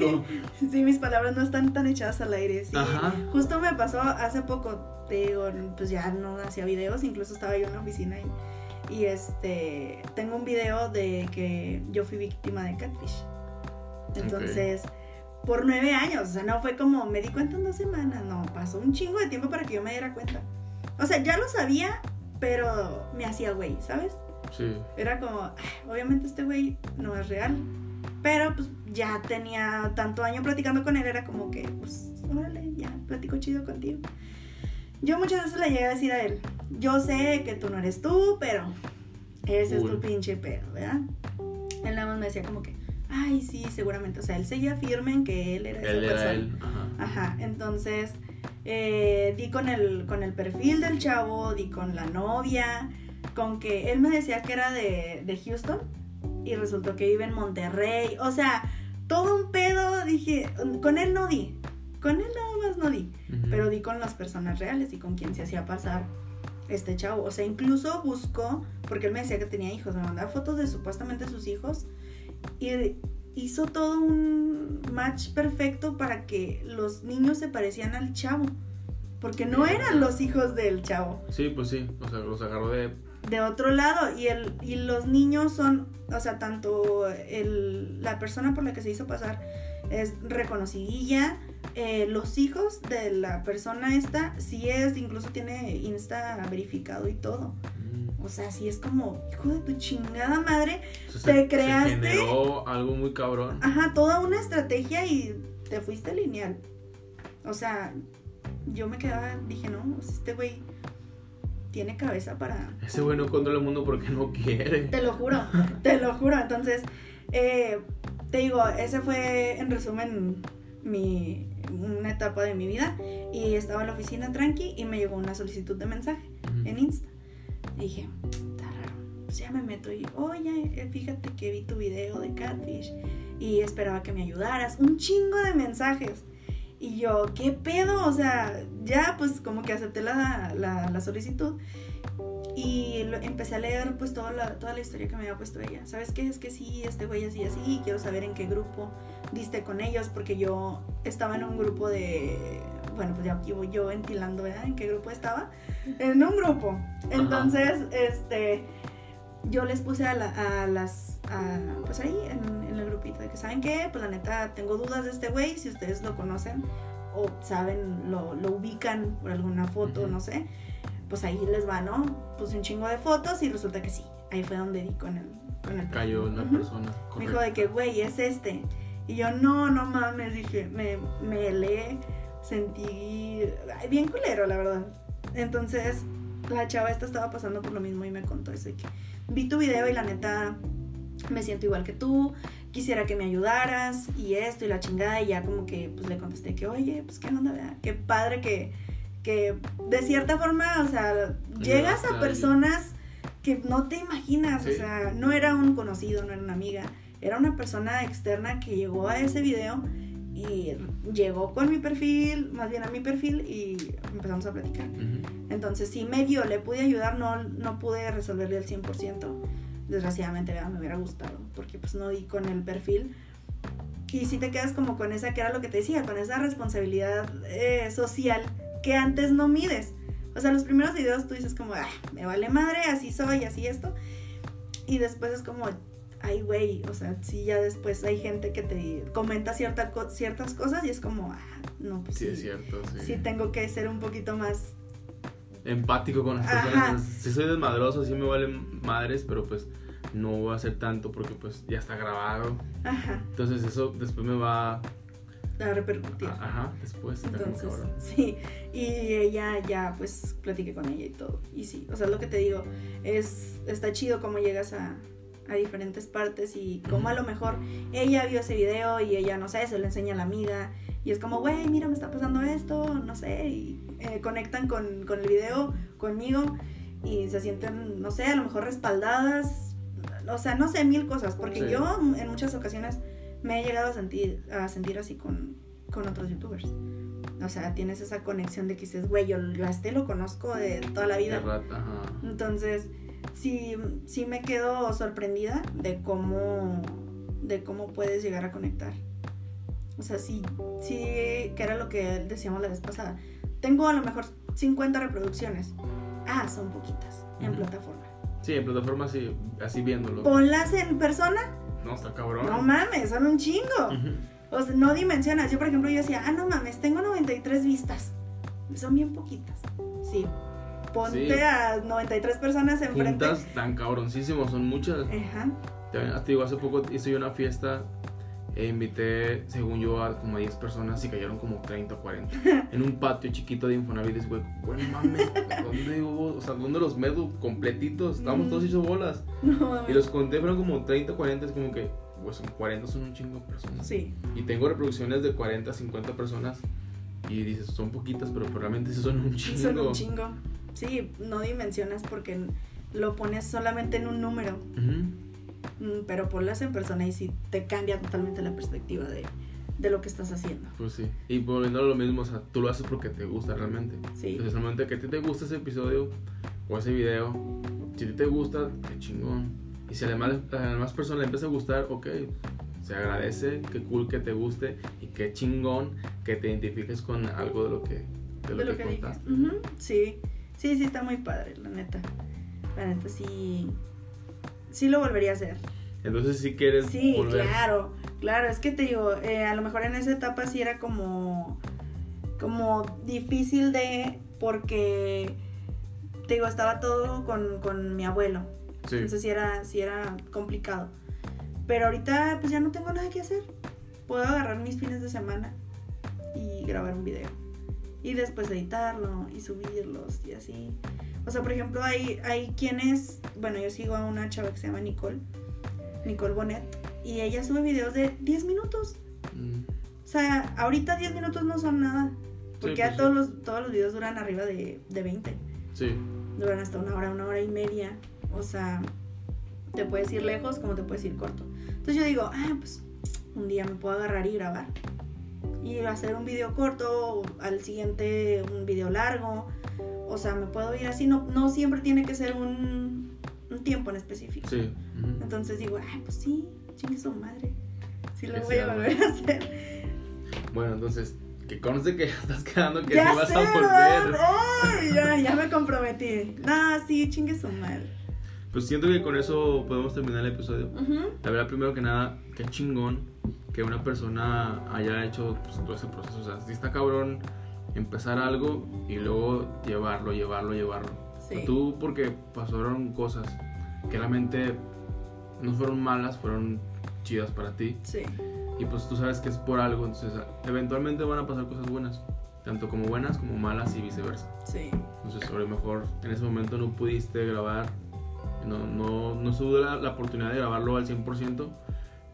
Speaker 2: [LAUGHS] Sí, mis palabras no están tan echadas al aire. Sí. Ajá. Justo me pasó hace poco, te digo, pues ya no hacía videos, incluso estaba yo en la oficina y, y este, tengo un video de que yo fui víctima de catfish. Entonces... por nueve años. O sea, no fue como me di cuenta en dos semanas. No, pasó un chingo de tiempo para que yo me diera cuenta. O sea, ya lo sabía, pero me hacía güey, ¿sabes?
Speaker 1: Sí.
Speaker 2: Era como, obviamente este güey no es real. Pero pues ya tenía tanto año platicando con él, era como que, pues, órale, ya platico chido contigo. Yo muchas veces le llegué a decir a él, yo sé que tú no eres tú, pero ese es tu pinche pedo, ¿verdad? Él nada más me decía como que, ay, sí, seguramente. O sea, él seguía firme en que él era esa persona. Él. Ajá. Ajá. Entonces, eh, di con el, con el perfil del chavo, di con la novia, con que él me decía que era de, de Houston y resultó que vive en Monterrey. O sea, todo un pedo, dije, con él no di, con él nada más no di, pero di con las personas reales y con quien se hacía pasar este chavo. O sea, incluso buscó, porque él me decía que tenía hijos, me mandaba fotos de supuestamente sus hijos y hizo todo un match perfecto para que los niños se parecían al chavo. Porque no eran los hijos del chavo.
Speaker 1: Sí, pues sí, o sea, los agarró de...
Speaker 2: De otro lado, y, el, y los niños son, o sea, tanto el, la persona por la que se hizo pasar es reconocidilla, eh, los hijos de la persona esta, sí es, incluso tiene Insta verificado y todo. O sea, si es como, hijo de tu chingada madre, te creaste. Se
Speaker 1: generó algo muy cabrón.
Speaker 2: Ajá, toda una estrategia y te fuiste lineal. O sea, yo me quedaba, dije, no, este güey tiene cabeza para.
Speaker 1: Ese güey no controla el mundo porque no quiere.
Speaker 2: Te lo juro, te lo juro. Entonces, eh, te digo, ese fue en resumen mi, una etapa de mi vida. Y estaba en la oficina tranqui y me llegó una solicitud de mensaje en Insta. Y dije, está raro. Pues ya me meto y, oye, eh, fíjate que vi tu video de Catfish y esperaba que me ayudaras. Un chingo de mensajes. Y yo, ¿qué pedo? O sea, ya pues como que acepté la, la, solicitud y empecé a leer pues toda la, toda la historia que me había puesto ella. ¿Sabes qué? Es que sí, este güey así, así, quiero saber en qué grupo diste con ellos porque yo estaba en un grupo de bueno, pues ya voy yo ventilando, ¿verdad? ¿En qué grupo estaba? En un grupo. Entonces, este, yo les puse a, las, pues ahí, en, el grupito, de que, ¿saben qué? Pues la neta, tengo dudas de este güey, si ustedes lo conocen o saben, lo, ubican por alguna foto, no sé, pues ahí les va, ¿no? Puse un chingo de fotos y resulta que sí, ahí fue donde di con el... Con el
Speaker 1: Cayó una persona.
Speaker 2: Me dijo de que, güey, es este. Y yo, no, no mames, dije, me, me lee sentí bien culero, la verdad. Entonces, la chava esta estaba pasando por lo mismo y me contó eso. que vi tu video y la neta me siento igual que tú, quisiera que me ayudaras y esto y la chingada. Y ya como que pues le contesté que, oye, pues qué onda, ¿verdad? Qué padre que, que de cierta forma, o sea, llegas a personas que no te imaginas, o sea, no era un conocido, no era una amiga, era una persona externa que llegó a ese video y llegó con mi perfil, más bien a mi perfil y empezamos a platicar. Entonces sí medio le pude ayudar, no, no pude resolverle al 100%. Desgraciadamente me hubiera gustado porque pues no di con el perfil. Y si te quedas como con esa, que era lo que te decía, con esa responsabilidad eh, social que antes no mides. O sea, los primeros videos tú dices como, ah, me vale madre, así soy, así esto. Y después es como, ay, güey, o sea, sí, ya después hay gente que te comenta cierta, ciertas cosas y es como, ah, no, pues
Speaker 1: sí. Sí, es cierto, sí.
Speaker 2: Sí, tengo que ser un poquito más...
Speaker 1: Empático con las personas. Si soy desmadroso, sí me valen madres, pero pues no voy a hacer tanto porque pues ya está grabado. Ajá. Entonces eso después me va
Speaker 2: a repercutir.
Speaker 1: Ajá, después.
Speaker 2: Entonces, sí, y ella ya pues platiqué con ella y todo. Y sí, o sea, lo que te digo, es, está chido cómo llegas a, a diferentes partes y como a lo mejor ella vio ese video y ella, no sé, se lo enseña a la amiga y es como, güey, mira, me está pasando esto, no sé, y eh, conectan con, con, el video conmigo y se sienten, no sé, a lo mejor respaldadas, o sea, no sé, mil cosas, porque yo en muchas ocasiones me he llegado a sentir, a sentir así con, con otros youtubers. O sea, tienes esa conexión de que dices, güey, yo, yo a este lo conozco de toda la vida. Entonces, sí, sí me quedo sorprendida de cómo, de cómo puedes llegar a conectar. O sea, sí, sí, que era lo que decíamos la vez pasada. Tengo a lo mejor 50 reproducciones. Ah, son poquitas en plataforma.
Speaker 1: Sí, en plataforma sí, así viéndolo.
Speaker 2: Ponlas en persona.
Speaker 1: No, está cabrón.
Speaker 2: No mames, son un chingo. O sea, no dimensionas. Yo, por ejemplo, yo decía, ah, no mames, tengo 93 vistas. Son bien poquitas. Sí, ponte a 93 personas enfrente.
Speaker 1: Juntas tan cabroncísimos, son muchas. Ajá. Te digo, hace poco hice yo una fiesta e invité, según yo, a como a 10 personas y cayeron como 30 o 40. [LAUGHS] en un patio chiquito de Infonavit, güey, bueno mames, ¿dónde hubo? O sea, ¿dónde los medo completitos? Estábamos todos hechos bolas. [LAUGHS] No, y los conté, fueron como 30 o 40, es como que, pues 40 son un chingo de personas.
Speaker 2: Sí.
Speaker 1: Y tengo reproducciones de 40, 50 personas y dices, son poquitas, pero realmente son un chingo.
Speaker 2: Son un chingo. Sí, no dimensionas porque lo pones solamente en un número. Mm, pero ponlas en persona y sí te cambia totalmente la perspectiva de, lo que estás haciendo.
Speaker 1: Pues sí. Y volviendo a lo mismo, o sea, tú lo haces porque te gusta realmente.
Speaker 2: Sí.
Speaker 1: Entonces, realmente que a ti te gusta ese episodio o ese video, si a ti te gusta, qué chingón. Y si además a las demás personas le empieza a gustar, ok, se agradece, qué cool que te guste y qué chingón que te identifiques con algo de lo que, de lo, que, contaste.
Speaker 2: Sí. Sí, sí, está muy padre, la neta. La neta, sí. Sí lo volvería a hacer.
Speaker 1: Entonces, si quieres.
Speaker 2: Sí, claro, claro. Es que te digo, eh, a lo mejor en esa etapa sí era como. Como difícil de. Porque. Te digo, estaba todo con, con mi abuelo. Sí. Entonces, sí era, sí era complicado. Pero ahorita, pues ya no tengo nada que hacer. Puedo agarrar mis fines de semana y grabar un video y después editarlo y subirlos y así. O sea, por ejemplo, hay, hay quienes, bueno, yo sigo a una chava que se llama Nicole, Nicole Bonet, y ella sube videos de 10 minutos. Mm. O sea, ahorita 10 minutos no son nada, porque ya pues todos, los, todos los videos duran arriba de, de 20.
Speaker 1: Sí.
Speaker 2: Duran hasta una hora, una hora y media. O sea, te puedes ir lejos como te puedes ir corto. Entonces yo digo, ah, pues un día me puedo agarrar y grabar y hacer un video corto, al siguiente un video largo. O sea, me puedo ir así, no, no siempre tiene que ser un, un tiempo en específico.
Speaker 1: Sí.
Speaker 2: Entonces digo, ay, pues sí, chingue su madre. Sí lo voy a volver a hacer.
Speaker 1: Bueno, entonces, que conste que [LAUGHS] estás quedando que ya vas a volver.
Speaker 2: Ay, ya, ya me comprometí. No, sí, chingue su madre.
Speaker 1: Pues siento que con eso podemos terminar el episodio. La verdad, primero que nada, qué chingón que una persona haya hecho pues, todo ese proceso. O sea, si está cabrón empezar algo y luego llevarlo, llevarlo, llevarlo. Sí. tú porque pasaron cosas que realmente no fueron malas, fueron chidas para ti.
Speaker 2: Sí.
Speaker 1: Y pues tú sabes que es por algo, entonces eventualmente van a pasar cosas buenas, tanto como buenas como malas y viceversa.
Speaker 2: Sí.
Speaker 1: Entonces a lo mejor en ese momento no pudiste grabar no, no, no se la, la, oportunidad de grabarlo al 100%,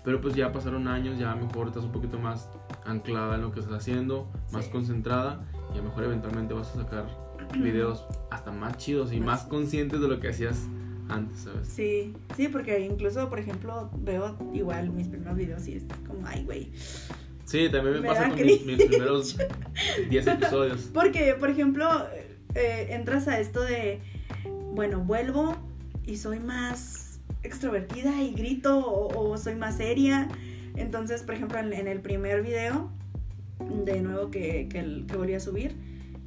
Speaker 1: pero pues ya pasaron años, ya mejor estás un poquito más anclada en lo que estás haciendo, más concentrada y a lo mejor eventualmente vas a sacar [CLEARS THROAT] videos hasta más chidos y más conscientes de lo que hacías antes, ¿sabes?
Speaker 2: Sí, sí, porque incluso, por ejemplo, veo igual mis primeros videos y es como, ay, güey.
Speaker 1: Sí, también me,
Speaker 2: Me
Speaker 1: pasa con mis, mis primeros [LAUGHS] 10 episodios.
Speaker 2: Porque, por ejemplo, eh, entras a esto de, bueno, vuelvo y soy más extrovertida y grito o, o soy más seria. Entonces, por ejemplo, en, en el primer video, de nuevo que, que, volví a subir,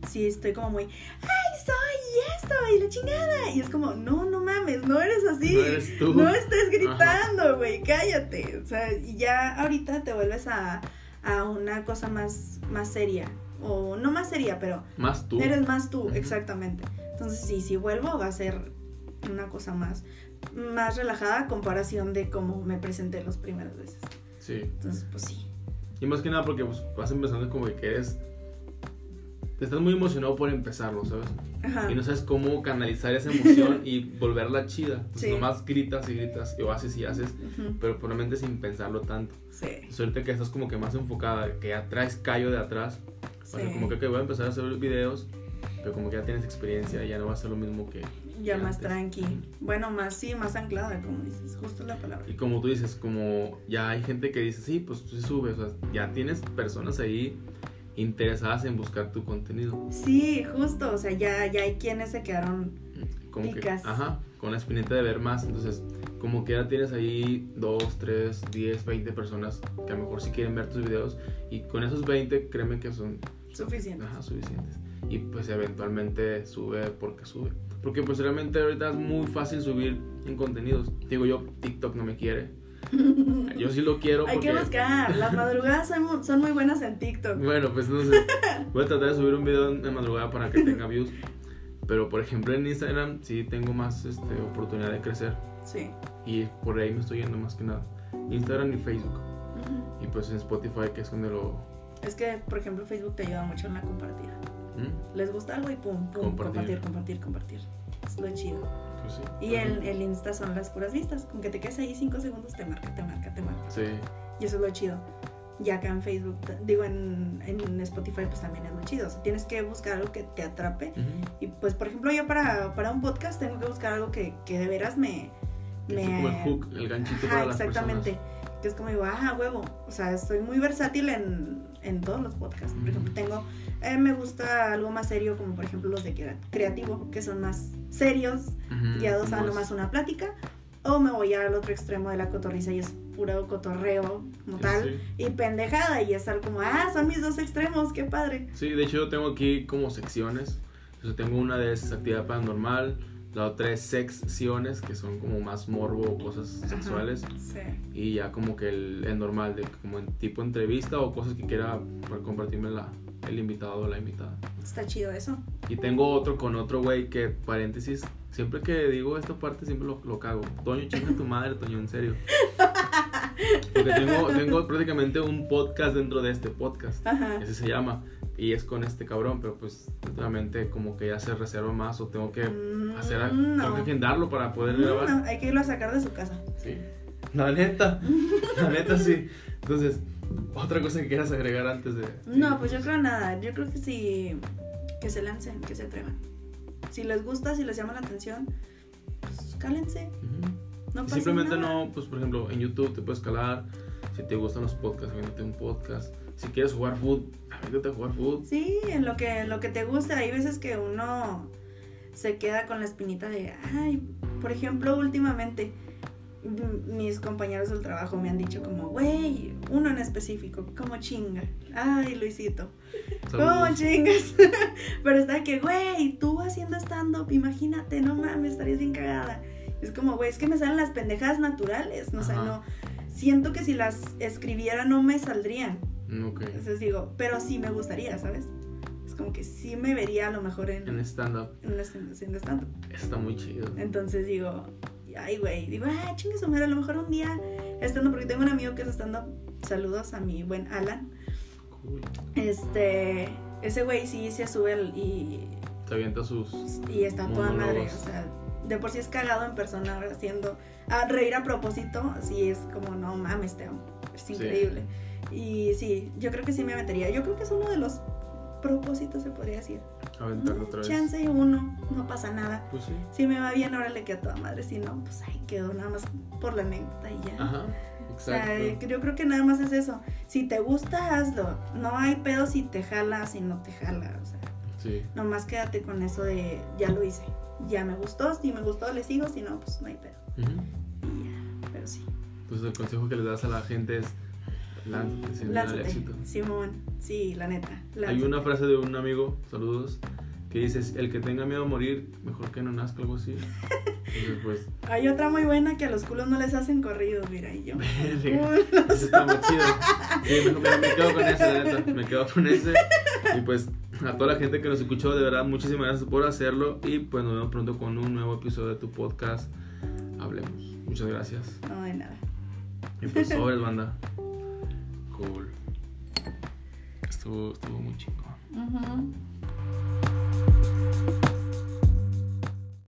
Speaker 2: sí estoy como muy, ay, soy esto y la chingada. Y es como, no, no mames, no eres así.
Speaker 1: No eres tú.
Speaker 2: No estés gritando, güey, cállate. O sea, y ya ahorita te vuelves a, a una cosa más, más seria. O no más seria, pero
Speaker 1: Más tú.
Speaker 2: eres más tú, exactamente. Entonces, sí, si vuelvo va a ser una cosa más, más relajada a comparación de cómo me presenté las primeras veces.
Speaker 1: Sí.
Speaker 2: Entonces, pues sí.
Speaker 1: Y más que nada porque pues, vas empezando como que eres... Te estás muy emocionado por empezarlo, ¿sabes?
Speaker 2: Ajá.
Speaker 1: Y no sabes cómo canalizar esa emoción y [LAUGHS] volverla chida. Entonces
Speaker 2: Sí.
Speaker 1: nomás gritas y gritas y haces y haces,
Speaker 2: Ujú,
Speaker 1: pero probablemente sin pensarlo tanto.
Speaker 2: Sí.
Speaker 1: Ahorita que estás como que más enfocada, que ya traes callo de atrás, o sea,
Speaker 2: Sí.
Speaker 1: como que voy a empezar a hacer videos, pero como que ya tienes experiencia, ya no va a ser lo mismo que...
Speaker 2: Ya más
Speaker 1: antes.
Speaker 2: tranqui. Bueno, más sí, más anclada, como dices, justo la palabra.
Speaker 1: Y como tú dices, como ya hay gente que dice, sí, pues tú sí subes, o sea, ya tienes personas ahí interesadas en buscar tu contenido.
Speaker 2: Sí, justo, o sea, ya, ya hay quienes se quedaron
Speaker 1: Como
Speaker 2: Picas.
Speaker 1: que, ajá, con la espinita de ver más. Entonces, como que ya tienes ahí 2, 3, 10, 20 personas que a lo mejor sí quieren ver tus videos. Y con esos 20, créeme que son
Speaker 2: suficientes.
Speaker 1: ajá, suficientes. Y pues eventualmente sube porque sube. Porque pues realmente ahorita es muy fácil subir en contenidos. Digo yo, TikTok no me quiere. [LAUGHS] Yo sí lo quiero
Speaker 2: Hay
Speaker 1: porque...
Speaker 2: que buscar, las [LAUGHS] madrugadas son, mu- son muy buenas en TikTok.
Speaker 1: Bueno, pues no sé. Voy a tratar de subir un video en madrugada para que tenga views. Pero por ejemplo en Instagram sí tengo más este, oportunidad de crecer.
Speaker 2: Sí.
Speaker 1: Y por ahí me estoy yendo más que nada. Instagram y Facebook.
Speaker 2: Ujú.
Speaker 1: Y pues en Spotify que es donde lo...
Speaker 2: Es que, por ejemplo, Facebook te ayuda mucho en la compartida.
Speaker 1: ¿Mm?
Speaker 2: Les gusta algo y pum, pum,
Speaker 1: Compartir.
Speaker 2: compartir, compartir, compartir. Es lo chido.
Speaker 1: Pues sí.
Speaker 2: Y el, el Insta son las puras vistas. Con que te quedes ahí cinco segundos, te marca, te marca, te marca.
Speaker 1: Sí.
Speaker 2: Y eso es lo chido. Y acá en Facebook, digo, en, en Spotify, pues también es lo chido. O sea, tienes que buscar algo que te atrape.
Speaker 1: Ujú.
Speaker 2: Y pues, por ejemplo, yo para, para un podcast tengo que buscar algo que, que de veras me... Me
Speaker 1: es como el hook, el ganchito
Speaker 2: Ajá,
Speaker 1: para las
Speaker 2: exactamente.
Speaker 1: personas.
Speaker 2: Que es como digo, ah, huevo. O sea, estoy muy versátil en, en todos los podcasts. Por ejemplo, tengo, eh, me gusta algo más serio, como por ejemplo los de crea- creativo, que son más serios,
Speaker 1: Ujú,
Speaker 2: guiados a nomás una plática. O me voy al otro extremo de la cotorriza y es puro cotorreo como
Speaker 1: sí,
Speaker 2: tal.
Speaker 1: sí.
Speaker 2: Y pendejada. Y es algo como, ah, son mis dos extremos, qué padre.
Speaker 1: Sí, de hecho yo tengo aquí como secciones. O sea, tengo una de esas actividad paranormal, la otra es secciones, que son como más morbo o cosas
Speaker 2: Ajá,
Speaker 1: sexuales.
Speaker 2: Sí.
Speaker 1: Y ya como que el, el normal, de como en tipo entrevista o cosas que quiera compartirme la, el invitado o la invitada.
Speaker 2: Está chido eso.
Speaker 1: Y tengo otro con otro güey que, paréntesis, siempre que digo esta parte siempre lo, lo cago. Toño, chinga tu madre, Toño, en serio. [LAUGHS] Porque tengo, tengo prácticamente un podcast dentro de este podcast.
Speaker 2: Ajá.
Speaker 1: Ese se llama. Y es con este cabrón, pero pues últimamente como que ya se reserva más o tengo que
Speaker 2: Mm,
Speaker 1: hacer, a-
Speaker 2: no.
Speaker 1: tengo que agendarlo para poder
Speaker 2: Mm,
Speaker 1: grabar.
Speaker 2: no, hay que irlo a sacar de su casa.
Speaker 1: Sí. La neta, [LAUGHS] la neta sí. Entonces, otra cosa que quieras agregar antes de...
Speaker 2: No, pues yo creo nada. Yo creo que sí. Que se lancen, que se atrevan. Si les gusta, si les llama la atención, pues cálense.
Speaker 1: Ujú.
Speaker 2: No
Speaker 1: Y
Speaker 2: pasa
Speaker 1: simplemente
Speaker 2: nada.
Speaker 1: no, pues por ejemplo, en YouTube te puedes calar. Si te gustan los podcasts, aviéntate un podcast. Si quieres jugar foot, aviéntate a jugar foot.
Speaker 2: Sí, en lo que, en lo que te guste. Hay veces que uno se queda con la espinita de, ay, por ejemplo, últimamente mis compañeros del trabajo me han dicho como, güey, uno en específico, como chinga. Ay, Luisito. ¿Cómo chingas? [LAUGHS] Pero está que, güey, tú haciendo stand-up, imagínate, no mames, estarías bien cagada. Es como, güey, es que me salen las pendejadas naturales, no, o sea, no. Siento que si las escribiera no me saldrían. Entonces digo, pero sí me gustaría, ¿sabes? Es como que sí me vería a lo mejor en,
Speaker 1: En stand-up,
Speaker 2: en stand-up.
Speaker 1: está muy chido.
Speaker 2: Entonces digo, ay, güey, digo, ah, chingue su madre, a lo mejor un día estando, porque tengo un amigo que es stand-up. Saludos a mi buen Alan.
Speaker 1: Cool.
Speaker 2: Este, ese güey sí se sube el- y
Speaker 1: Te avienta sus.
Speaker 2: y está toda madre, o sea, de por sí es cagado en persona haciendo a reír a propósito, así es como no mames, te amo. Es
Speaker 1: Sí.
Speaker 2: Y sí, yo creo que sí me metería. Yo creo que es uno de los propósitos se podría decir.
Speaker 1: Aventarlo otra vez.
Speaker 2: Chance uno, no pasa nada.
Speaker 1: Pues sí.
Speaker 2: Si me va bien, ahora le queda a toda madre. Si no, pues ahí quedó nada más por la anécdota y ya.
Speaker 1: Ajá.
Speaker 2: O sea,
Speaker 1: Exacto.
Speaker 2: yo creo que nada más es eso. Si te gusta, hazlo. No hay pedo si te jala, si no te jala. O sea,
Speaker 1: Sí.
Speaker 2: nomás quédate con eso de ya lo hice. Ya me gustó, si me gustó le sigo, si no, pues no hay pedo. Y ya, pero sí.
Speaker 1: Entonces el consejo que le das a la gente es lánzate sin miedo al
Speaker 2: Lánzate,
Speaker 1: éxito.
Speaker 2: Simón. Sí, la neta.
Speaker 1: Hay una frase de un amigo, saludos, que dice, el que tenga miedo a morir, mejor que no nazca, algo así. Entonces, pues,
Speaker 2: Hay otra muy buena que a los culos no les hacen corridos, mira, y yo. [LAUGHS]
Speaker 1: eso está muy chido. Sí, me, me- me quedo con ese, la neta, me quedo con ese. Y pues, a toda la gente que nos escuchó, de verdad, muchísimas gracias por hacerlo. Y pues nos vemos pronto con un nuevo episodio de tu podcast. Hablemos. Muchas gracias.
Speaker 2: No, de nada.
Speaker 1: Y pues, sobres, banda. [LAUGHS] Cool. Estuvo, estuvo muy chingón.
Speaker 2: Ujú.